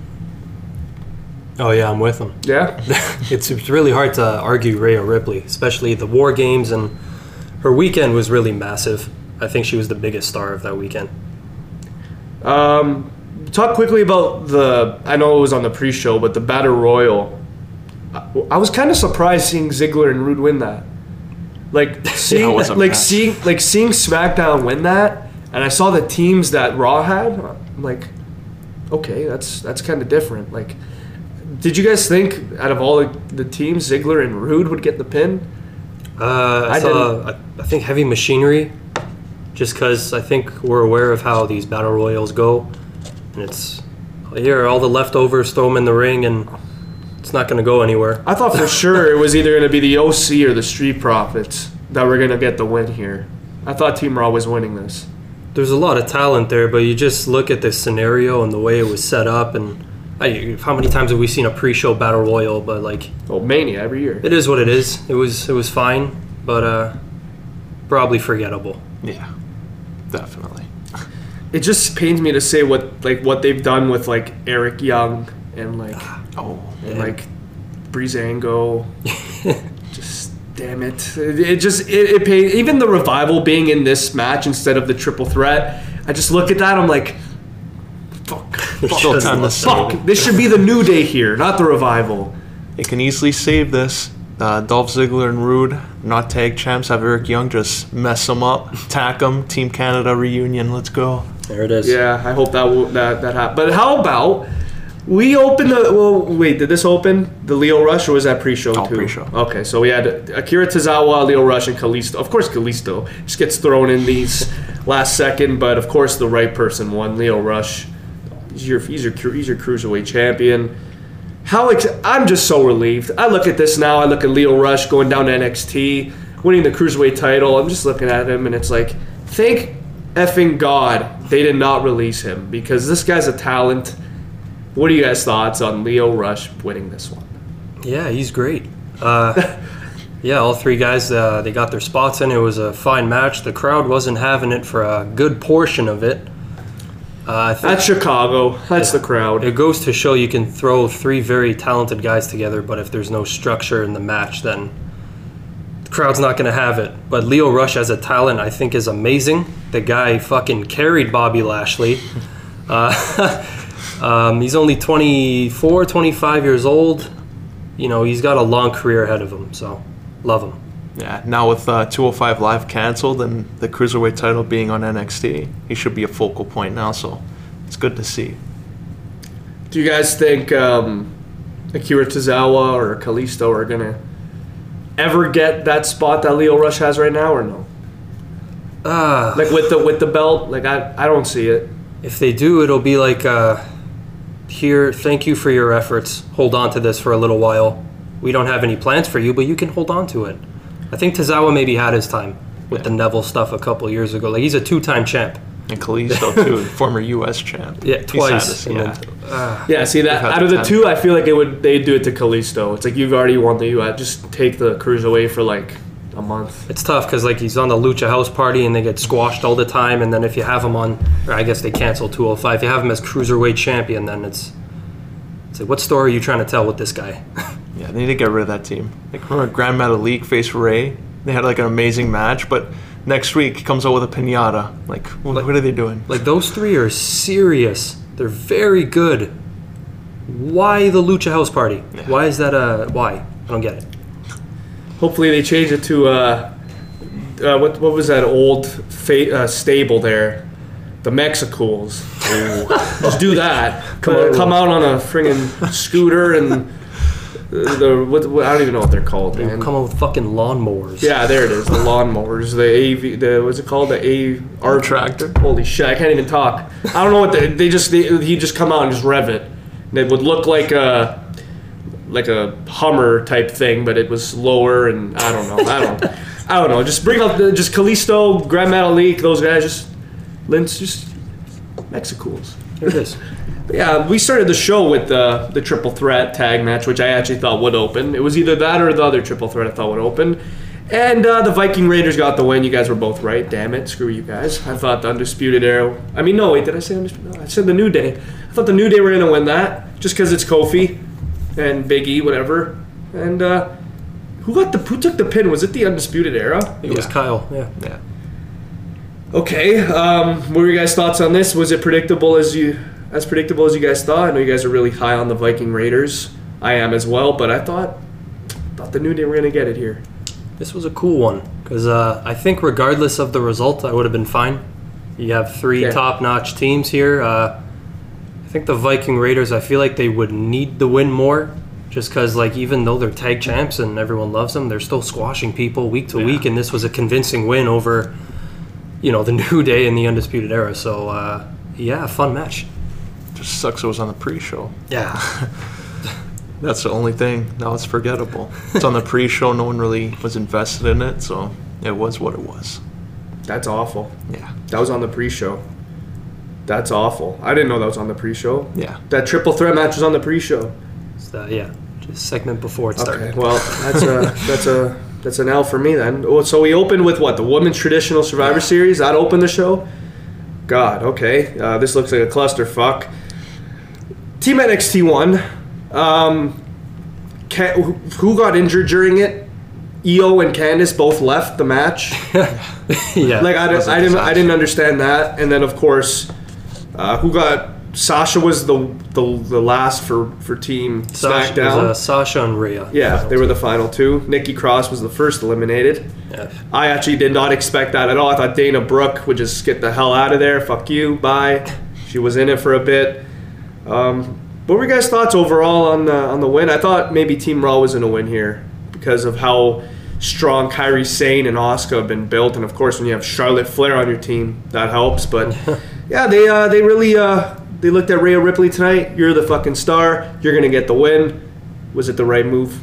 Oh yeah, I'm with him. Yeah, <laughs> It's, it's really hard to argue Rhea Ripley, especially the War Games, and her weekend was really massive. I think she was the biggest star of that weekend. Um, talk quickly about the. I know it was on the pre-show, but the Battle Royal. I, I was kind of surprised seeing Ziggler and Roode win that. Like <laughs> seeing, a like mess. seeing, like seeing SmackDown win that, and I saw the teams that Raw had. I'm like, okay, that's that's kind of different. Like, did you guys think out of all the, the teams, Ziggler and Roode would get the pin? Uh, I, I saw, I, I think Heavy Machinery, just because I think we're aware of how these battle royals go, and it's here all the leftovers, throw them in the ring, and it's not going to go anywhere. I thought for <laughs> sure it was either going to be the OC or the Street Profits that were going to get the win here. I thought Team Raw was winning this. There's a lot of talent there, but you just look at this scenario and the way it was set up, and I, how many times have we seen a pre-show battle royal? But like, Oh, Mania every year. it is what it is. It was it was fine, but uh, probably forgettable. Yeah, definitely. It just pains me to say what like what they've done with like Eric Young and like Oh, and like Breezango. <laughs> just damn it! It, it just it, it paid, even the revival being in this match instead of the triple threat. I just look at that. I'm like, fuck, time to fuck. This should be the new day here, not the revival. It can easily save this. Uh, Dolph Ziggler and Roode, not tag champs, have Eric Young just mess them up, tack them. Team Canada reunion, let's go. There it is. Yeah, I hope that will, that that happens. But how about we open the? Well, wait, did this open the Lio Rush or was that pre-show Oh, too? pre-show. Okay, so we had Akira Tozawa, Lio Rush, and Kalisto. Of course, Kalisto just gets thrown in these last second, but of course the right person won. Lio Rush, he's your he's your he's your cruiserweight champion. How ex- I'm just so relieved. I look at this now. I look at Lio Rush going down to NXT, winning the cruiserweight title. I'm just looking at him, and it's like, thank effing God they did not release him because this guy's a talent. What are you guys' thoughts on Lio Rush winning this one? Yeah, he's great. Uh, <laughs> yeah, all three guys uh, they got their spots in. It was a fine match. The crowd wasn't having it for a good portion of it. Uh, That's Chicago. That's the crowd. it goes to show you can throw three very talented guys together, but if there's no structure in the match, then the crowd's not going to have it. But Lio Rush as a talent, I think, is amazing. The guy fucking carried Bobby Lashley. <laughs> Uh, <laughs> um, he's only 24, 25 years old. You know, he's got a long career ahead of him, so love him. Yeah, now with uh, 205 Live canceled and the cruiserweight title being on NXT, he should be a focal point now. So it's good to see. Do you guys think um, Akira Tozawa or Kalisto are gonna ever get that spot that Lio Rush has right now, or no? Ah, Like with the with the belt, like I I don't see it. if they do, it'll be like, uh, here, thank you for your efforts. Hold on to this for a little while. We don't have any plans for you, but you can hold on to it. I think Tozawa maybe had his time with the Neville stuff a couple years ago. Like he's a two-time champ. And Kalisto too, <laughs> former U.S. champ. Yeah, twice. had and then- yeah. Yeah, see that out of the the time. two, I feel like it would they'd do it to Kalisto. It's like you've already won the U.S. Uh, just take the cruise away for like a month. It's tough because like he's on the Lucha House Party and they get squashed all the time. And then if you have him on, or I guess they cancel 205. If you have him as cruiserweight champion, then it's it's like what story are you trying to tell with this guy? <laughs> Yeah, they need to get rid of that team. Like remember Grand Metalik faced Rey? They had like an amazing match, but next week he comes out with a pinata. Like, wh- what are they doing? Like those three are serious. They're very good. Why the Lucha House Party? Why is that a why? I don't get it. Hopefully they change it to uh, uh what what was that old fa- uh, stable there? The Mexicools. Just do that. Come, come out on a friggin' scooter and uh, the what, what I don't even know what they're called, They man. come up with fucking lawnmowers. Yeah, there it is. The lawnmowers. The AV. The what's it called? The A R Tractor? Holy shit! I can't even talk. I don't know what they, they just. They, he just come out and just rev it. And it would look like a like a Hummer type thing, but it was lower and I don't know. I don't. I don't know. Just bring up the, just Kalisto, Grand Metalik, those guys. Just Lince, just Mexicools. Here it is. <laughs> Yeah, we started the show with the the triple threat tag match, which I actually thought would open. It was either that or the other triple threat I thought would open. And uh, the Viking Raiders got the win. You guys were both right. Damn it, screw you guys. I thought the Undisputed Era. I mean, no, wait, did I say Undisputed? No, I said the New Day. I thought the New Day were gonna win that just because it's Kofi and Big E, whatever. And uh, who got the who took the pin? Was it the Undisputed Era? It was Kyle. Yeah. Yeah. Okay. Um, what were your guys' thoughts on this? Was it predictable as you as predictable as you guys thought? I know you guys are really high on the Viking Raiders. I am as well, but I thought thought the New Day were gonna get it here. This was a cool one because uh, I think, regardless of the result, I would have been fine. You have three Yeah. top-notch teams here. Uh, I think the Viking Raiders. I feel like they would need the win more, just because, like, even though they're tag champs and everyone loves them, they're still squashing people week to week, and this was a convincing win over, you know, the <laughs> New Day in the Undisputed Era. So, uh, yeah, fun match. Just sucks it was on the pre-show. Yeah, <laughs> That's the only thing. Now it's forgettable. It's on the pre-show. No one really was invested in it, so it was what it was. That's awful. Yeah. That was on the pre-show. That's awful. I didn't know that was on the pre-show. Yeah. That triple threat match was on the pre-show. So, yeah, just segment before it started. Okay, well, that's a <laughs> that's a that's an L for me then. Oh, So we opened with what the women's traditional Survivor Series. That opened the show. God, okay. Uh, this looks like a clusterfuck. Team NXT won. Um, Ca- who- got injured during it? Io and Candice both left the match. <laughs> yeah, Like I, didn't, I didn't, I didn't understand that. And then of course, uh, who got Sasha was the the, the last for for Team Sasha, SmackDown. was, uh, Sasha and Rhea. Yeah, they were the final two. Nikki Cross was the first eliminated. Yeah. I actually did not expect that at all. I thought Dana Brooke would just get the hell out of there. Fuck you, bye. <laughs> She was in it for a bit. Um, what were your guys' thoughts overall on the, on the win? I thought maybe Team Raw was going to win here because of how strong Kairi Sane and Asuka have been built, and of course when you have Charlotte Flair on your team, that helps. But <laughs> yeah, they uh, they really uh, they looked at Rhea Ripley tonight. You're the fucking star. You're gonna get the win. Was it the right move?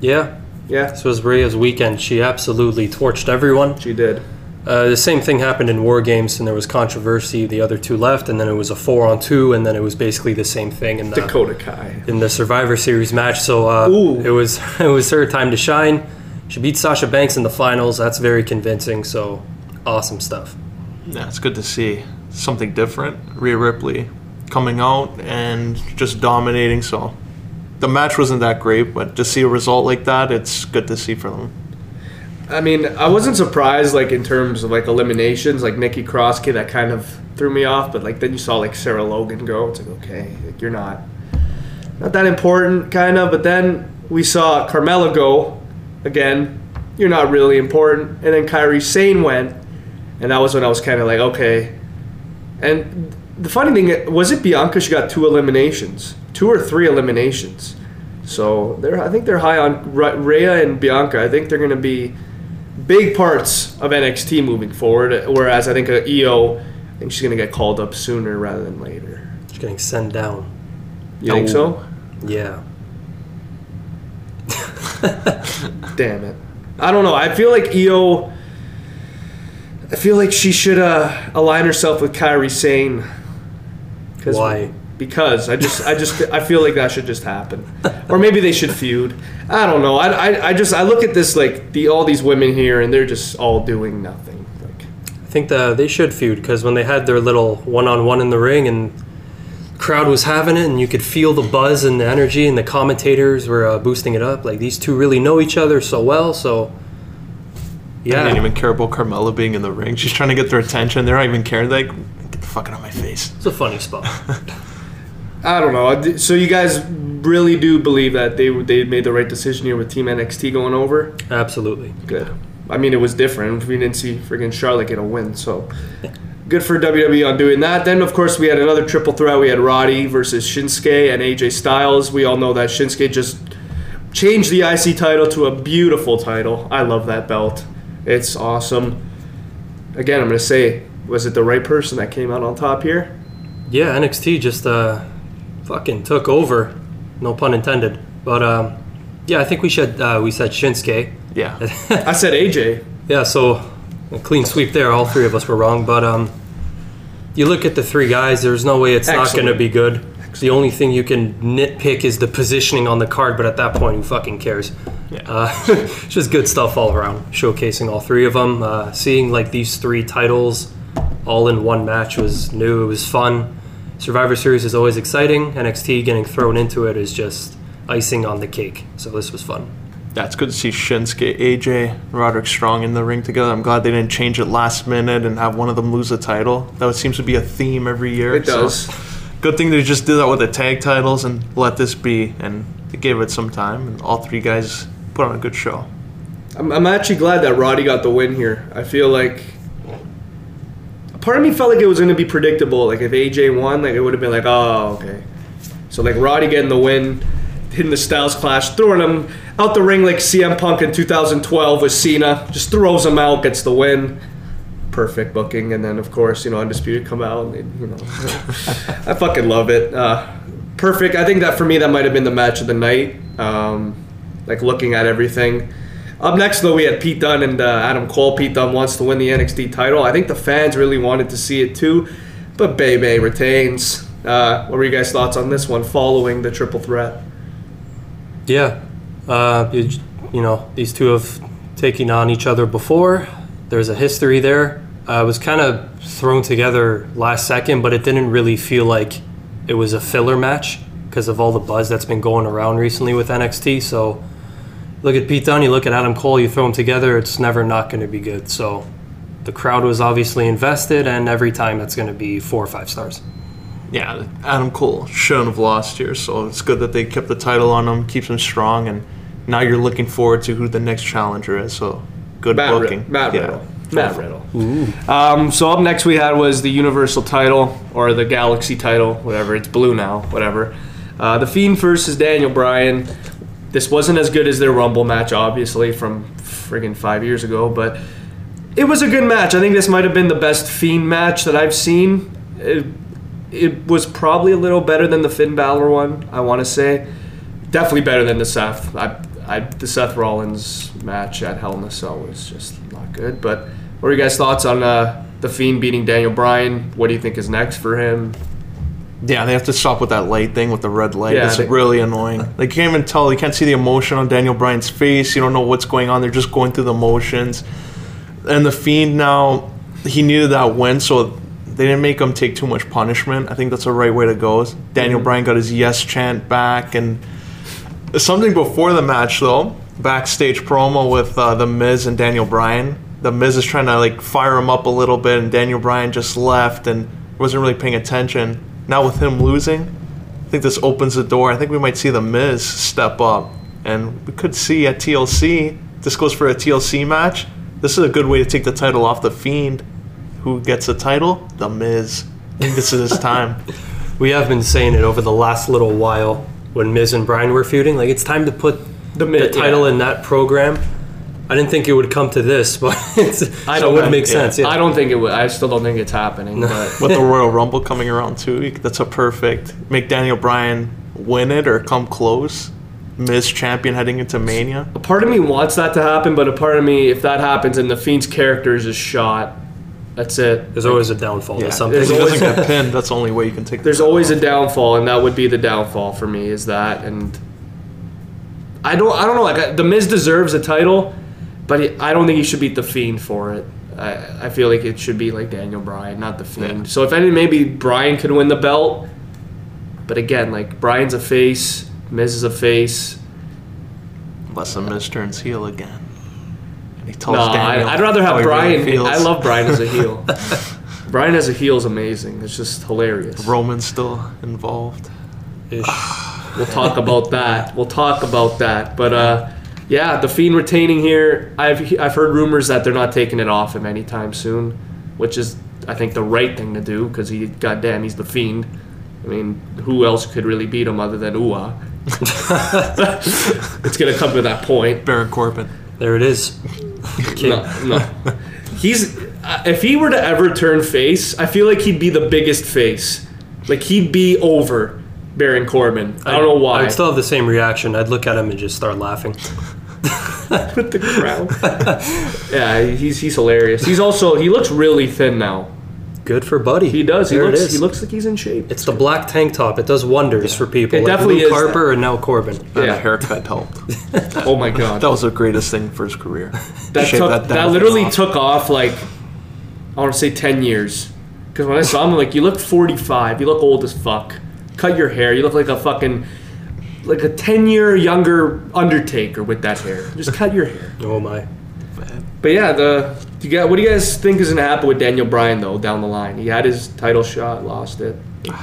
Yeah, Yeah, this was Rhea's weekend. She absolutely torched everyone. she did. Uh, the same thing happened in War Games, and there was controversy. The other two left, and then it was a four on two, and then it was basically the same thing in the Dakota Kai. in the Survivor Series match. So uh, it was <laughs> it was her time to shine. She beat Sasha Banks in the finals. That's very convincing. So awesome stuff. Yeah, it's good to see something different. Rhea Ripley coming out and just dominating. So the match wasn't that great, but to see a result like that, it's good to see for them. I mean, I wasn't surprised like in terms of like eliminations, like Nikki Cross, kid, that kind of threw me off. But like then you saw like Sarah Logan go. It's like okay, like, you're not not that important, kind of. But then we saw Carmella go again. You're not really important. And then Kairi Sane went, and that was when I was kind of like okay. And the funny thing was it Bianca? She got two eliminations, two or three eliminations. So they're I think they're high on Rhea and Bianca. I think they're going to be big parts of NXT moving forward. Whereas I think uh, Io, I think she's going to get called up sooner rather than later. She's getting sent down. You think so? Yeah. <laughs> Damn it. I don't know. I feel like Io. I feel like she should uh, align herself with Kairi Sane. 'Cause- Why? Because I just, I just, I feel like that should just happen, or maybe they should feud. I don't know. I, I, I just, I look at this like the all these women here, and they're just all doing nothing. Like, I think the, they should feud because when they had their little one-on-one in the ring and crowd was having it and you could feel the buzz and the energy and the commentators were uh, boosting it up like these two really know each other so well so yeah. I yeah didn't even care about Carmella being in the ring. She's trying to get their attention. They're not even caring. Like, get the fuck out of my face. it's a funny spot <laughs> I don't know. So you guys really do believe that they they made the right decision here with Team NXT going over? absolutely Good. I mean, it was different. We didn't see friggin' Charlotte get a win, so <laughs> good for WWE on doing that. Then, of course, we had another triple threat. We had Roddy versus Shinsuke and AJ Styles. We all know that Shinsuke just changed the IC title to a beautiful title. I love that belt. It's awesome. Again, I'm gonna say, was it the right person that came out on top here? yeah NXT just uh fucking took over no pun intended but um yeah I think we said uh, we said Shinsuke Yeah. <laughs> I said AJ. Yeah, so a clean sweep there. All three of us were wrong, but um, you look at the three guys. There's no way it's not going to be good. Excellent. The only thing you can nitpick is the positioning on the card, but at that point, who fucking cares? Yeah. Uh, it's <laughs> just good stuff all around, showcasing all three of them. Uh, seeing like these three titles all in one match was new. It was fun. Survivor Series is always exciting. NXT getting thrown into it is just icing on the cake. So this was fun. Yeah, it's good to see Shinsuke, AJ, Roderick Strong in the ring together. I'm glad they didn't change it last minute and have one of them lose a title. That seems to be a theme every year. It so does. good thing they just did that with the tag titles and let this be. And they gave it some time, and all three guys put on a good show. I'm, I'm actually glad that Roddy got the win here. I feel like part of me felt like it was going to be predictable. Like if AJ won, like it would have been like, oh, okay. So like Roddy getting the win, hitting the Styles Clash, throwing him out the ring like CM Punk in 2012 with Cena, just throws him out, gets the win. Perfect booking, and then of course you know Undisputed come out, and they, you know <laughs> I fucking love it. Uh, perfect. I think that for me that might have been the match of the night. Um, like looking at everything. Up next, though, we had Pete Dunne and uh, Adam Cole. Pete Dunne wants to win the NXT title. I think the fans really wanted to see it too, but Bebe retains. Uh, what were you guys' thoughts on this one following the triple threat? Yeah, uh, you, you know these two have taken on each other before. There's a history there. Uh, it was kind of thrown together last second, but it didn't really feel like it was a filler match because of all the buzz that's been going around recently with NXT. So look at Pete Dunne, you look at Adam Cole, you throw them together, it's never not going to be good. So the crowd was obviously invested, and every time it's going to be four or five stars. Yeah, Adam Cole shouldn't have lost here, so it's good that they kept the title on him, keeps him strong, and now you're looking forward to who the next challenger is. So good Matt, booking. Rid- Matt yeah. Riddle. Matt Riddle. Um, so up next we had was the Universal title or the Galaxy title, whatever. It's blue now, whatever. Uh, the Fiend versus Daniel Bryan. This wasn't as good as their Rumble match, obviously, from friggin' five years ago, but it was a good match. I think this might have been the best Fiend match that I've seen. It, it was probably a little better than the Finn Balor one, I want to say. Definitely better than the Seth. I, I, the Seth Rollins match at Hell in a Cell was just not good. But what are your guys' thoughts on uh, the Fiend beating Daniel Bryan? What do you think is next for him? Yeah, they have to stop with that light thing with the red light. Yeah, it's they- really annoying. <laughs> They can't even tell. You can't see the emotion on Daniel Bryan's face. You don't know what's going on. They're just going through the motions. And the Fiend now, he needed that win, so they didn't make him take too much punishment. I think that's the right way to go. Daniel Bryan got his yes chant back, and something before the match though, backstage promo with uh, the Miz and Daniel Bryan. The Miz is trying to like fire him up a little bit, and Daniel Bryan just left and wasn't really paying attention. Now with him losing, I think this opens the door. I think we might see the Miz step up, and we could see at TLC. This goes for a TLC match. This is a good way to take the title off the Fiend. Who gets the title? The Miz. I think this is his time. <laughs> We have been saying it over the last little while when Miz and Bryan were feuding. Like it's time to put The the, title yeah. in that program. I didn't think it would come to this, <laughs> but it's, I so don't it would know. make sense. Yeah. I don't think it would. I still don't think it's happening. But with the Royal Rumble coming around too. That's a perfect make Daniel Bryan win it or come close. Miz champion heading into Mania. a part of me wants that to happen, but a part of me, if that happens and the Fiend's character is just shot, that's it. There's always a downfall Yeah, to something. if he There's doesn't always- get <laughs> pinned, that's the only way you can take. the There's always off. a downfall, and that would be the downfall for me. Is that and I don't I don't know. Like I- the Miz deserves a title, but he, I don't think he should beat the Fiend for it. I, I feel like it should be like Daniel Bryan, not the Fiend. Yeah. So if any, maybe Bryan could win the belt. But again, like Bryan's a face, Miz is a face. unless the Miz turns heel again. And he No, tells Daniel I, I'd rather have he really Bryan. I love Bryan as a heel. <laughs> Bryan as a heel is amazing. It's just hilarious. Roman still involved. Ish. We'll talk about that. We'll talk about that. But uh, yeah, the Fiend retaining here. I've I've heard rumors that they're not taking it off him anytime soon, which is I think the right thing to do because he goddamn he's the Fiend. I mean, who else could really beat him other than Ua? <laughs> it's gonna come to that point. Baron Corbin. There it is. <laughs> No, no. He's uh, if he were to ever turn face, I feel like he'd be the biggest face. Like he'd be over Baron Corbin. I don't know why. I'd still have the same reaction. I'd look at him and just start laughing. <laughs> <laughs> with the crowd. <laughs> yeah, he's he's hilarious. He's also he looks really thin now. Good for Buddy. He does. He There looks it is. he looks like he's in shape. It's the black tank top. It does wonders for people. It like definitely Luke is Harper and now Corbin. And Yeah. a haircut helped. <laughs> Oh my god. That was the greatest thing for his career. that Shave took, that that, down. literally took off like I want to say 10 years. Because when I saw him, I'm like, you look 45. You look old as fuck. Cut your hair. You look like a fucking like a 10 year younger Undertaker with that hair. Just cut your hair. <laughs> Oh my. But yeah, the do you got, what do you guys think is gonna happen with Daniel Bryan though down the line? He had his title shot, lost it. <sighs>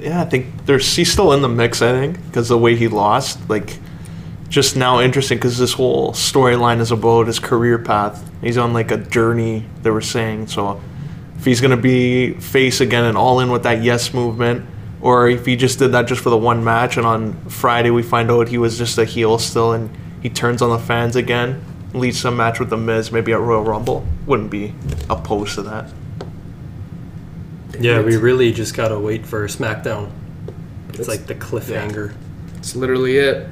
Yeah, I think there's he's still in the mix. I think because the way he lost, like just now interesting because this whole storyline is about his career path. He's on like a journey. They were saying so. If he's gonna be face again and all in with that yes movement, or if he just did that just for the one match, and on Friday we find out he was just a heel still, and he turns on the fans again, leads some match with the Miz, maybe at Royal Rumble. Wouldn't be opposed to that. Yeah, we really just gotta wait for SmackDown. It's like the cliffhanger. That's literally it.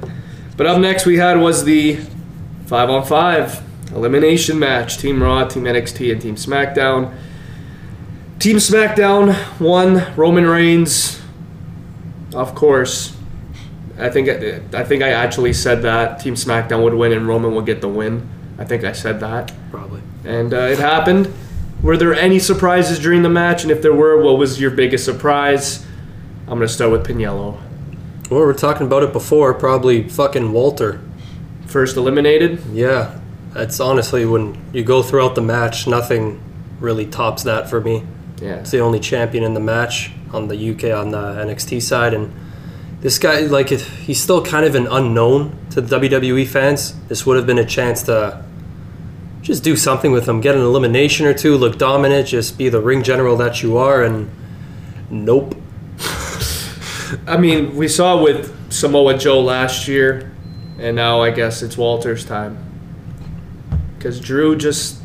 But up next we had was the five on five elimination match. Team Raw, Team NXT, and Team SmackDown. Team SmackDown won. Roman Reigns, of course. I think I think I actually said that Team SmackDown would win and Roman would get the win. I think I said that, Probably. and uh, it happened. Were there any surprises during the match? And if there were, what was your biggest surprise? I'm gonna start with Piniello. Well, we were talking about it before. Probably fucking Walter. First eliminated. Yeah, that's honestly when you go throughout the match, nothing really tops that for me. Yeah. It's the only champion in the match on the UK on the NXT side, and this guy, like, he's still kind of an unknown to the WWE fans. This would have been a chance to just do something with him, get an elimination or two, look dominant, just be the ring general that you are, and nope. <laughs> I mean, we saw with Samoa Joe last year, and now I guess it's Walter's time. Because Drew just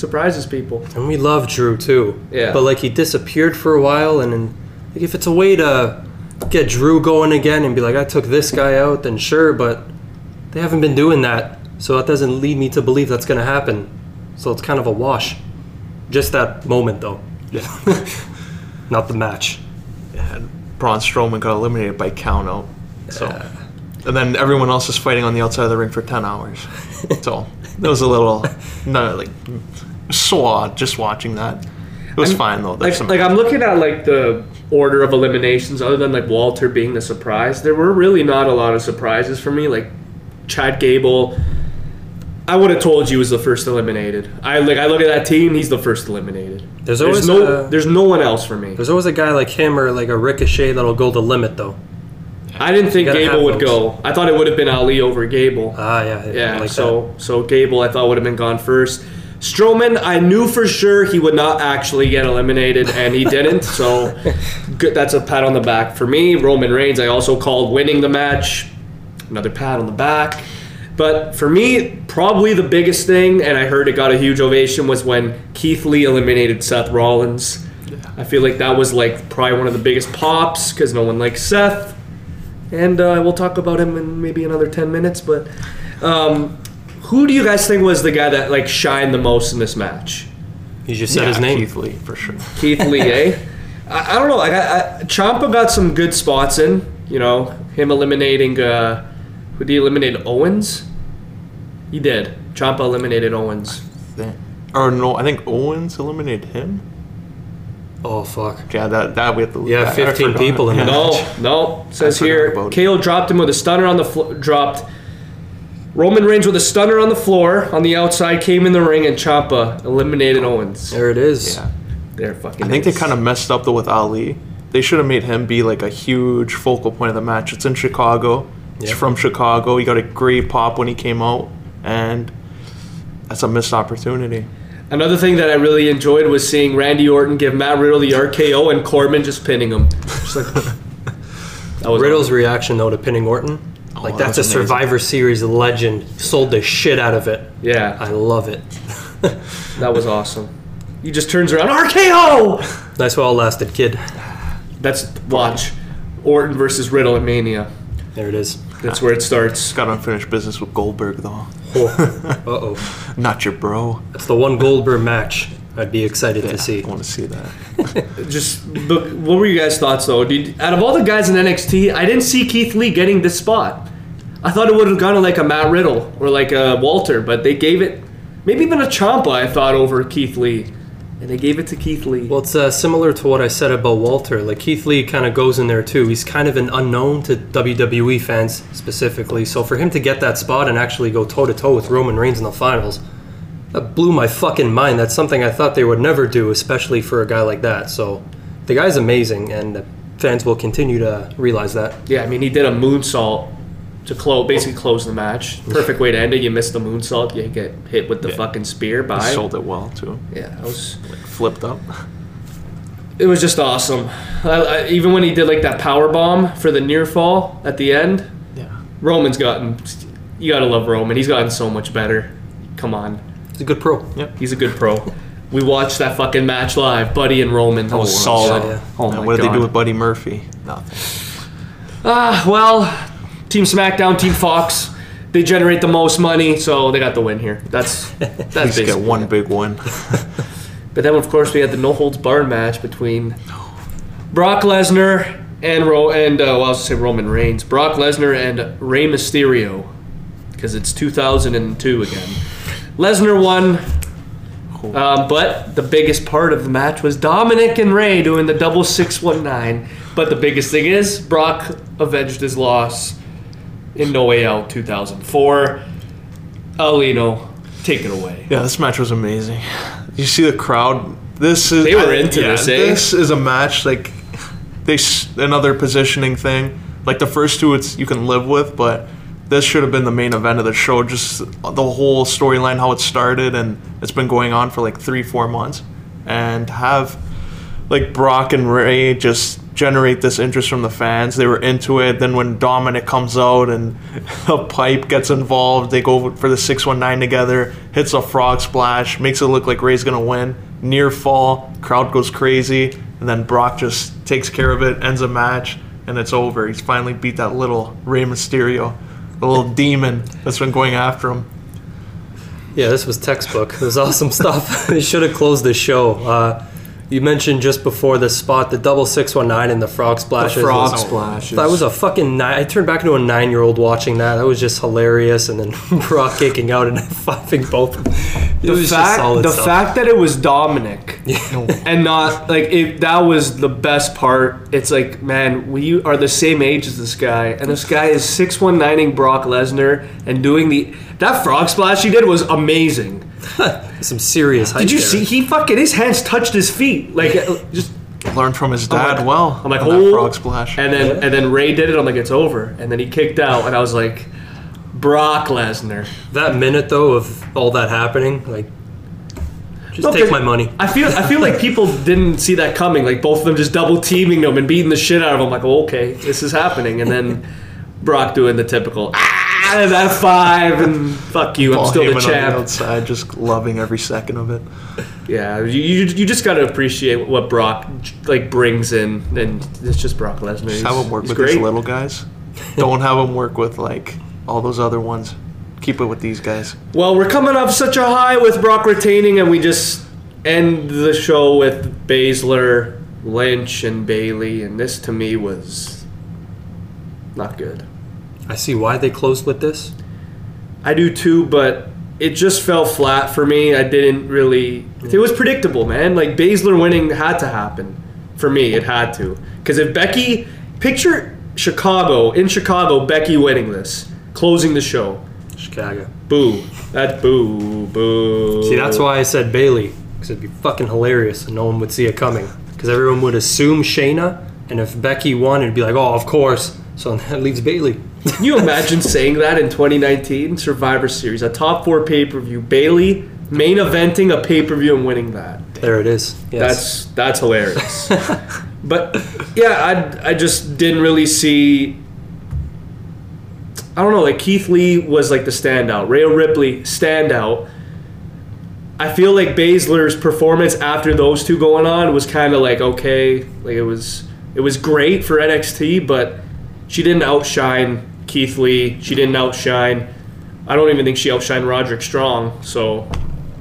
surprises people. And we love Drew too. Yeah. But like he disappeared for a while, and then like if it's a way to get Drew going again and be like, I took this guy out, then sure. But they haven't been doing that, so that doesn't lead me to believe that's gonna happen. So it's kind of a wash. Just that moment though, Yeah. <laughs> not the match. and Braun Strowman got eliminated by count out. So, and then everyone else is fighting on the outside of the ring for ten hours. so it was a little, no, like so odd just watching that. It was I'm- fine though. Like, some, like I'm looking at like the order of eliminations, other than like Walter being the surprise. There were really not a lot of surprises for me. Like Chad Gable, I would have told you was the first eliminated. I like I look at that team; he's the first eliminated. There's There's always no, a- there's no one else for me. There's always a guy like him or like a Ricochet that'll go the limit though. I didn't think Gable would go. I thought it would have been Ali over Gable. Ah, yeah, Yeah, like so so Gable I thought would have been gone first. Strowman, I knew for sure he would not actually get eliminated, and he didn't. So <laughs> good, that's a pat on the back for me. Roman Reigns, I also called winning the match. Another pat on the back. But for me, probably the biggest thing, and I heard it got a huge ovation, was when Keith Lee eliminated Seth Rollins. I feel like that was like probably one of the biggest pops because no one likes Seth and uh, we'll talk about him in maybe another 10 minutes but um, who do you guys think was the guy that like shined the most in this match that. You just said yeah, his name. Keith Lee for sure. <laughs> keith lee eh <laughs> I, I don't know like I, I, Ciampa got some good spots in you know him eliminating uh, who did he eliminate owens he did Ciampa eliminated owens Or no, I think Owens eliminated him. Oh fuck. Yeah, that that we have to. Yeah, I- I 15 people in Yeah. that. no no <laughs> says here about it. KO dropped him with a stunner on the flo- dropped Roman Reigns with a stunner on the floor on the outside came in the ring and Ciampa eliminated Owens. There it is. Yeah. They're fucking. I think they kind of messed up though with Ali. They should have made him be like a huge focal point of the match. It's in Chicago. He's Yeah. from Chicago. He got a great pop when he came out, and that's a missed opportunity. Another thing that I really enjoyed was seeing Randy Orton give Matt Riddle the RKO and Corbin just pinning him. Just like <laughs> that was Riddle's reaction though to pinning Orton, like that that's a amazing. Survivor Series legend. Sold the shit out of it. Yeah, I love it. <laughs> that was awesome. He just turns around RKO. That's what all lasted, kid. That's watch Orton versus Riddle at Mania. There it is. That's where it starts. Got unfinished business with Goldberg though. Uh oh. <laughs> Not your bro. That's the one Goldberg match I'd be excited Yeah, to see. I want to see that. <laughs> Just but what were you guys' thoughts though? Did, out of all the guys in NXT, I didn't see Keith Lee getting this spot. I thought it would have gone to like a Matt Riddle or like a Walter, but they gave it maybe even a Ciampa. I thought over Keith Lee, and they gave it to Keith Lee. Well, it's uh, similar to what I said about Walter. Like Keith Lee kind of goes in there too. He's kind of an unknown to WWE fans specifically. So for him to get that spot and actually go toe to toe with Roman Reigns in the finals, that blew my fucking mind. That's something I thought they would never do, especially for a guy like that. So the guy's amazing, and fans will continue to realize that. Yeah, I mean, he did a moonsault to close, basically close the match. Perfect way to end it. You miss the moonsault, you get hit with the Yeah. fucking spear. He By sold it well too. yeah, that was like Flipped up. it was just awesome. I, I, even when he did like that power bomb for the near fall at the end, Yeah. Roman's gotten. You gotta love Roman. He's gotten so much better. Come on, He's a good pro. Yeah, he's a good pro. We watched that fucking match live, Buddy and Roman. That was Oh, solid. yeah. Oh Now, my what did god. they do with Buddy Murphy? Nothing. Ah, well, Team SmackDown, Team Fox, they generate the most money, so they got the win here. That's <laughs> that's At least get basically one big win. <laughs> But then, of course, we had the no holds barred match between Brock Lesnar and Ro and uh, well, I was gonna say Roman Reigns, Brock Lesnar and Rey Mysterio, because it's 2002 again. Lesnar won. Um, but the biggest part of the match was Dominik and Rey doing the double 619. But the biggest thing is Brock avenged his loss in No Way Out 2004. Alino, take it away. Yeah, this match was amazing. You see the crowd. This is They were into yeah, this, eh? This is a match like they another positioning thing. Like the first two, it's you can live with, but this should have been the main event of the show. Just the whole storyline, how it started, and it's been going on for like three, four months, and have like Brock and Rey just generate this interest from the fans. They were into it. Then when Dominik comes out and <laughs> a pipe gets involved, they go for the 619 together, hits a frog splash, makes it look like Rey's going to win. Near fall, crowd goes crazy, and then Brock just takes care of it, ends a match, and it's over. He's finally beat that little Rey Mysterio, the little demon that's been going after him. Yeah, this was textbook. It was awesome stuff. <laughs> they should have closed the show. Uh, you mentioned just before the spot the double six one nine and the frog splashes. The frog was- splashes. That was a fucking. I turned back into a nine year old watching that. That was just hilarious. And then <laughs> Brock kicking out and <laughs> fiving both. It the was just fact solid the stuff. fact that it was Dominik and not like it, that was the best part. It's like, man, we are the same age as this guy, and this guy is six one nining Brock Lesnar and doing the that frog splash he did was amazing. Some serious. Did you hype see? He fucking his hands touched his feet like uh, just. Learned from his I'm dad like- well. I'm like, on oh, frog splash. and then and then Rey did it. I'm like, it's over, and then he kicked out, and I was like, Brock Lesnar. that minute though of all that happening? Like, just No, take 'cause my money. I feel I feel like people didn't see that coming. Like both of them just double teaming them and beating the shit out of them. Like, oh, okay, this is happening. And then Brock doing the typical ah that five and fuck you, I'm still Heyman the on the champ. outside, just loving every second of it. Yeah, you, you, you just got to appreciate what Brock like brings in, and it's just Brock Lesnar. Just have him work with great. these little guys. Don't have him work with like all those other ones. Keep it with these guys. Well, we're coming off such a high with Brock retaining, and we just end the show with Baszler, Lynch, and Bayley, and this to me was not good. I see why they closed with this. I do too, but it just fell flat for me. I didn't really. Hmm. It was predictable, man. Like Baszler winning had to happen for me. It had to because if Becky picture Chicago in Chicago, Becky winning this, closing the show. Chicago. Boo. That boo boo. See, that's why I said Bayley, because it'd be fucking hilarious and no one would see it coming. Because everyone would assume Shayna, and if Becky won, it'd be like, oh, of course. So <laughs> that leaves Bayley. Can you imagine <laughs> saying that in 2019 Survivor Series, a top four pay per view, Bayley main eventing a pay per view and winning that? There it is. Yes. That's that's hilarious. <laughs> but yeah, I I just didn't really see. I don't know. Like Keith Lee was like the standout. Rhea Ripley standout. I feel like Baszler's performance after those two going on was kind of like okay, like it was it was great for NXT, but she didn't outshine Keith Lee. She didn't outshine. I don't even think she outshined Roderick Strong. So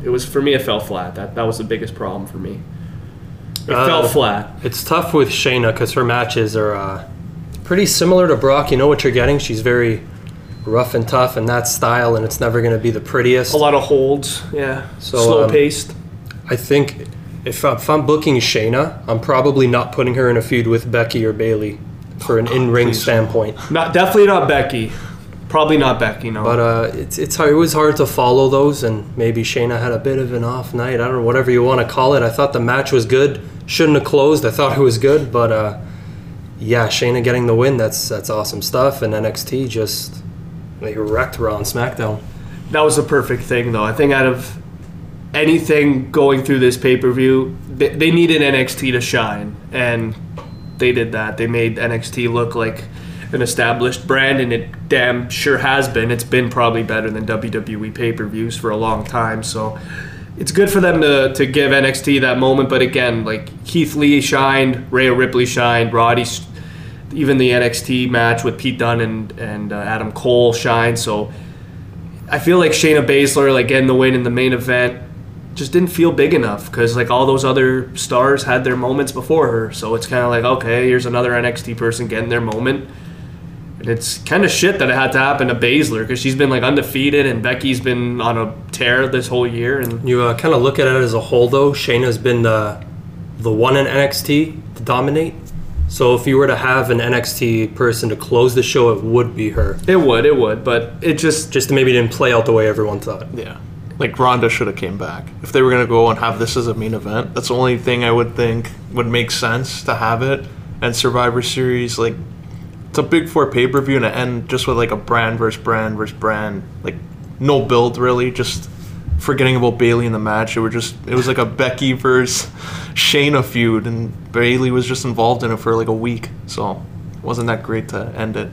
it was for me. It fell flat. That that was the biggest problem for me. It Uh, fell flat. It's tough with Shayna because her matches are uh, pretty similar to Brock. You know what you're getting. She's very rough and tough in that style, and it's never going to be the prettiest. A lot of holds. Yeah. So, Slow um, paced. I think if, if I'm booking Shayna, I'm probably not putting her in a feud with Becky or Bayley for an in-ring standpoint. Not definitely not Becky. Probably not Becky. No. But uh, it's it's hard, it was hard to follow those, and maybe Shayna had a bit of an off night. I don't know, whatever you want to call it. I thought the match was good. Shouldn't have closed. I thought it was good, but uh, yeah, Shayna getting the win. That's that's awesome stuff. And NXT just They wrecked Raw on SmackDown. That was the perfect thing, though. I think out of anything going through this pay per view, they, they needed NXT to shine, and they did that. They made NXT look like an established brand, and it damn sure has been. It's been probably better than WWE pay per views for a long time. So it's good for them to, to give NXT that moment. But again, like Keith Lee shined, Rhea Ripley shined, Roddy, even the NXT match with Pete Dunne and and uh, Adam Cole shined. So I feel like Shayna Baszler, like getting the win in the main event, just didn't feel big enough because like all those other stars had their moments before her. So it's kind of like okay, here's another NXT person getting their moment. And it's kind of shit that it had to happen to Baszler because she's been like undefeated and Becky's been on a tear this whole year. And You uh, kind of look at it as a whole, though. Shayna's been the the one in NXT to dominate. So if you were to have an NXT person to close the show, it would be her. it would, it would, but it just Just maybe didn't play out the way everyone thought. Yeah. Like Ronda should have came back. If they were gonna go and have this as a main event, that's the only thing I would think would make sense to have it. And Survivor Series, like it's a big four pay per view and it end just with like a brand versus brand versus brand. Like no build really, just forgetting about Bayley in the match. It was just it was like a Becky versus <laughs> Shayna feud and Bayley was just involved in it for like a week. So it wasn't that great to end it.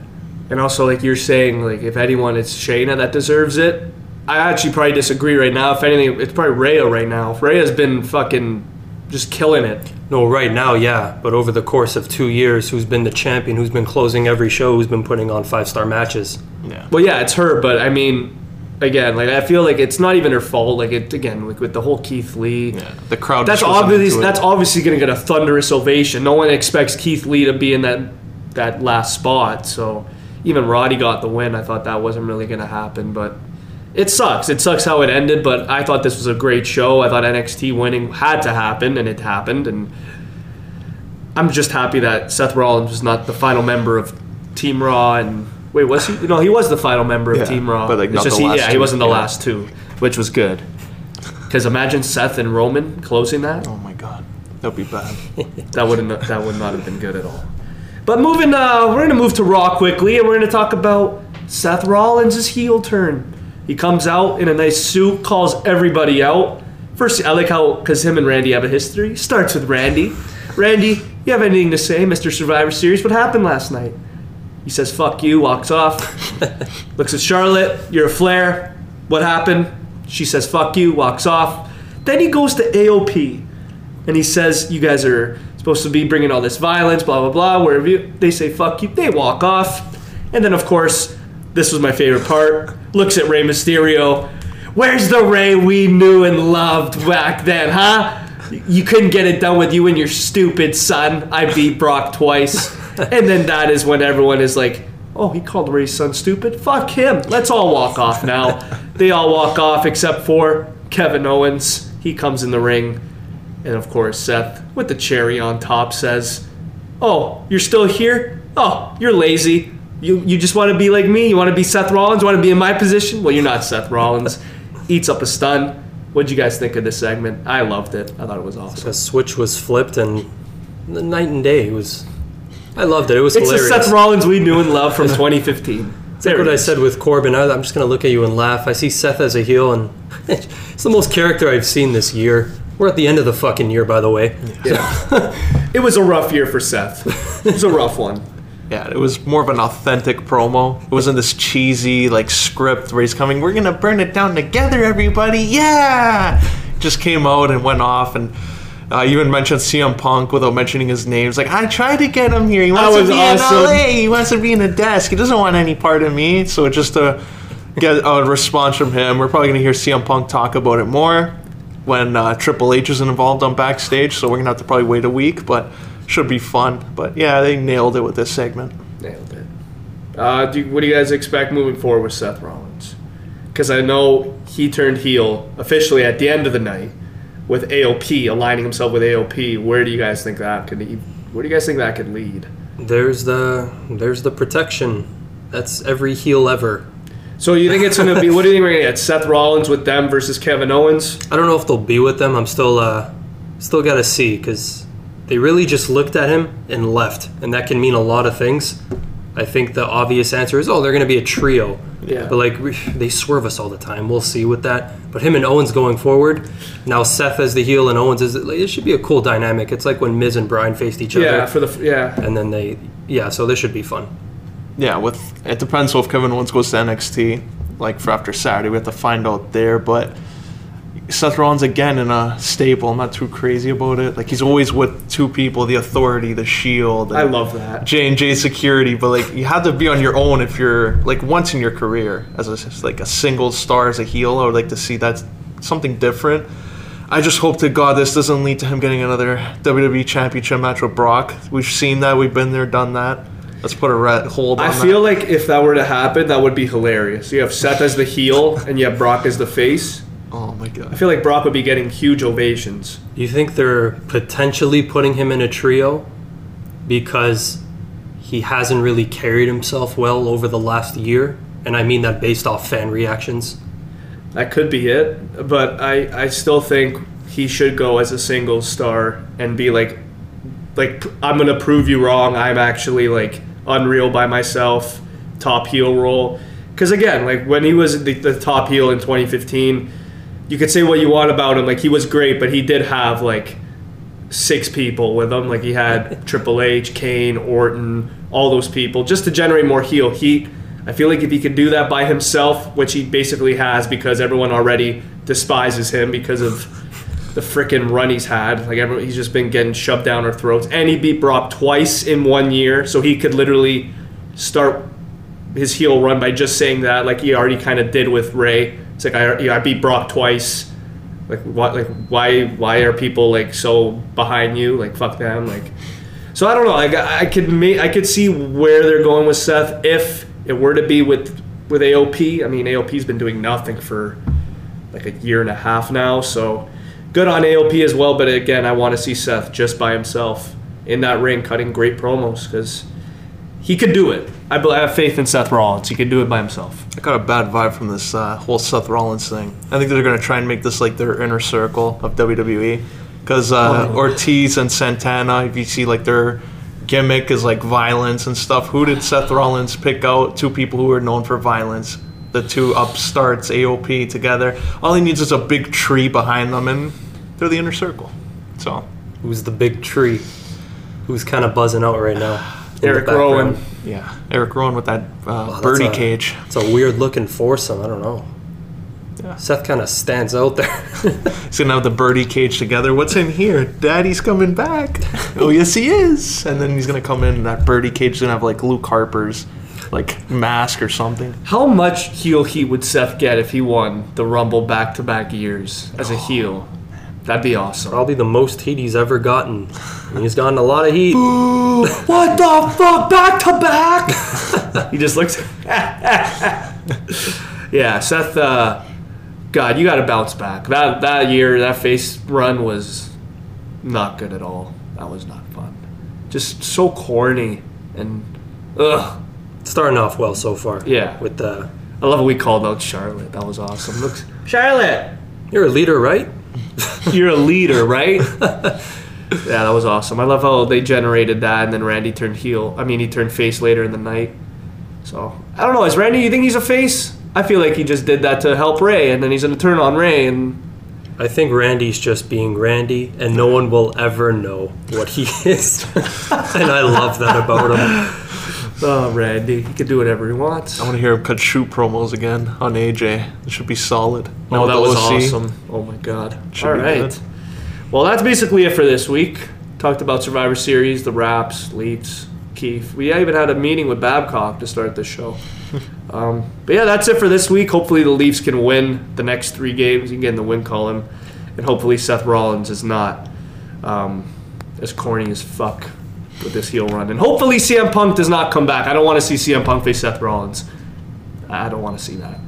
And also, like you're saying, like if anyone, it's Shayna that deserves it. I actually probably disagree right now. If anything, it's probably Rhea right now. Rhea's been fucking just killing it. No, right now, yeah. But over the course of two years, who's been the champion? Who's been closing every show? Who's been putting on five star matches? Yeah. Well, yeah, it's her, but I mean, again, like I feel like it's not even her fault. Like it again, like with the whole Keith Lee. Yeah. The crowd That's obviously that's obviously going to get a thunderous ovation. No one expects Keith Lee to be in that that last spot. So even Roddy got the win. I thought that wasn't really going to happen, but it sucks. It sucks how it ended. But I thought this was a great show. I thought NXT winning had to happen, and it happened. And I'm just happy that Seth Rollins was not the final member of Team Raw. And wait, was he? No, he was the final member of Yeah, Team Raw. but, like, It's not just the he, last yeah, he wasn't the Yeah. last two, which was good. Because imagine Seth and Roman closing that. Oh my god. That'd be bad. <laughs> That wouldn't that would not have been good at all. But moving, uh, we're gonna move to Raw quickly, and we're gonna talk about Seth Rollins' heel turn. He comes out in a nice suit, calls everybody out. First, I like how because him and Randy have a history. Starts with Randy. Randy, you have anything to say, Mr. Survivor Series? What happened last night? He says, "Fuck you," walks off. <laughs> Looks at Charlotte. You're a Flair. What happened? She says, "Fuck you," walks off. Then he goes to AOP and he says, "You guys are supposed to be bringing all this violence, blah blah blah." Wherever you, they say "fuck you," they walk off, and then of course, this was my favorite part. Looks at Rey Mysterio. Where's the Rey we knew and loved back then, huh? You couldn't get it done with you and your stupid son. I beat Brock twice, and then that is when everyone is like. Oh, he called Rey's son stupid? Fuck him. Let's all walk off now. they all walk off except for Kevin Owens. He comes in the ring. And of course, Seth, with the cherry on top, says, Oh, you're still here? Oh, you're lazy. You, you just want to be like me? You want to be Seth Rollins? You want to be in my position? Well, you're not Seth Rollins. Eats up a stun. What'd you guys think of this segment? I loved it. I thought it was awesome. The switch was flipped, and the night and day it was. I loved it. It was It's hilarious. Seth Rollins we knew and loved from <laughs> 2015. It's like what I said with Corbin. I, I'm just gonna look at you and laugh. I see Seth as a heel, and <laughs> it's the most character I've seen this year. We're at the end of the fucking year, by the way. Yeah. <laughs> It was a rough year for Seth. It was a rough one. Yeah, it was more of an authentic promo. It wasn't this cheesy like script where he's coming, we're gonna burn it down together, everybody, yeah! Just came out and went off and uh, even mentioned CM Punk without mentioning his name. It's like, I tried to get him here. He wants to be awesome. in LA. He wants to be in a desk. He doesn't want any part of me. So just to get a response from him, we're probably going to hear CM Punk talk about it more when uh, Triple H is involved on backstage. So we're going to have to probably wait a week, but should be fun. But yeah, they nailed it with this segment. Nailed it. Uh, do you, what do you guys expect moving forward with Seth Rollins? Because I know he turned heel officially at the end of the night with AOP, aligning himself with AOP. Where do you guys think that could? Where do you guys think that could lead? There's the there's the protection. That's every heel ever. So you think it's going to be? What do you think we're going to get? Seth Rollins with them versus Kevin Owens? I don't know if they'll be with them. I'm still uh, still got to see because they really just looked at him and left, and that can mean a lot of things. I think the obvious answer is, oh, they're going to be a trio. Yeah. But like we, they swerve us all the time. We'll see with that. But him and Owens going forward. Now Seth as the heel and Owens is. Like, it should be a cool dynamic. It's like when Miz and Bryan faced each Yeah, other, for the yeah. and then they. Yeah, so this should be fun. Yeah, with it depends so if Kevin Owens goes to NXT, like for after Saturday, we have to find out there. But Seth Rollins again in a stable. I'm not too crazy about it. Like he's always with two people: the Authority, the Shield. I love that. J and J Security. But like you have to be on your own if you're like once in your career as a, like a single star as a heel. I would like to see that something different. I just hope to God this doesn't lead to him getting another WWE Championship match with Brock. We've seen that. We've been there, done that. Let's put a red hold on I that. feel like if that were to happen, that would be hilarious. You have Seth as the heel and you have Brock as the face. Oh my god. I feel like Brock would be getting huge ovations. You think they're potentially putting him in a trio because he hasn't really carried himself well over the last year? And I mean that based off fan reactions. That could be it, but I, I still think he should go as a single star and be like, like I'm gonna prove you wrong. I'm actually like unreal by myself, top heel role. Because again, like when he was the, the top heel in 2015, you could say what you want about him. Like he was great, but he did have like six people with him. Like he had <laughs> Triple H, Kane, Orton, all those people, just to generate more heel heat. I feel like if he could do that by himself, which he basically has because everyone already despises him because of the freaking run he's had. Like everyone, he's just been getting shoved down our throats, and he beat Brock twice in one year, so he could literally start his heel run by just saying that, like he already kind of did with Rey. It's like I, I beat Brock twice. Like what? Like why? Why are people like so behind you? Like fuck them. Like so I don't know. Like I could ma- I could see where they're going with Seth if it were to be with with AOP. I mean AOP's been doing nothing for like a year and a half now. So good on AOP as well. But again, I want to see Seth just by himself in that ring, cutting great promos because he could do it. I bel- I have faith in Seth Rollins. He could do it by himself. I got a bad vibe from this uh, whole Seth Rollins thing. I think they're going to try and make this like their inner circle of WWE. Because uh, Oh. Ortiz and Santana, if you see like their gimmick is like violence and stuff, who did Seth Rollins pick out? Two people who are known for violence. The two upstarts, AOP together. All he needs is a big tree behind them, and they're the inner circle. So, Who's the big tree? Who's kind of buzzing out right now? In the Eric background? Rowan. yeah, Erick Rowan with that uh, that's birdie a- cage. It's a weird looking foursome. I don't know. Yeah. Seth kind of stands out there. <laughs> He's gonna have the birdie cage together. What's in here? Daddy's coming back. <laughs> oh yes, he is. And then he's gonna come in. And that birdie cage is gonna have like Luke Harper's like mask or something. How much heel heat would Seth get if he won the Rumble back to back years as a heel? That'd be awesome. Probably the most heat he's ever gotten. And he's gotten a lot of heat. What the fuck? Back to back? <laughs> he just looks. <laughs> yeah, Seth. Uh, God, you got to bounce back. That that year, that face run was not good at all. That was not fun. Just so corny and ugh. Starting off well so far. Yeah. With the I love what we called out Charlotte. That was awesome. Looks Charlotte. you're a leader, right? You're a leader, right? <laughs> yeah, that was awesome. I love how they generated that, and then Randy turned heel. I mean, he turned face later in the night. So I don't know. Is Randy? You think he's a face? I feel like he just did that to help Rey, and then he's gonna turn on Rey. And I think Randy's just being Randy, and no one will ever know what he <laughs> is. <laughs> and I love that about him. Oh, Randy, he can do whatever he wants. I want to hear him cut shoot promos again on AJ. It should be solid. Now Oh, that was awesome. Oh my god. Should All right. good. Well, that's basically it for this week. Talked about Survivor Series, the Raps, Leafs, Keith. We even had a meeting with Babcock to start this show. <laughs> um, but yeah, that's it for this week. Hopefully, the Leafs can win the next three games. and get in the win column, and hopefully, Seth Rollins is not um, as corny as fuck with this heel run. And hopefully, CM Punk does not come back. I don't want to see CM Punk face Seth Rollins. I don't want to see that.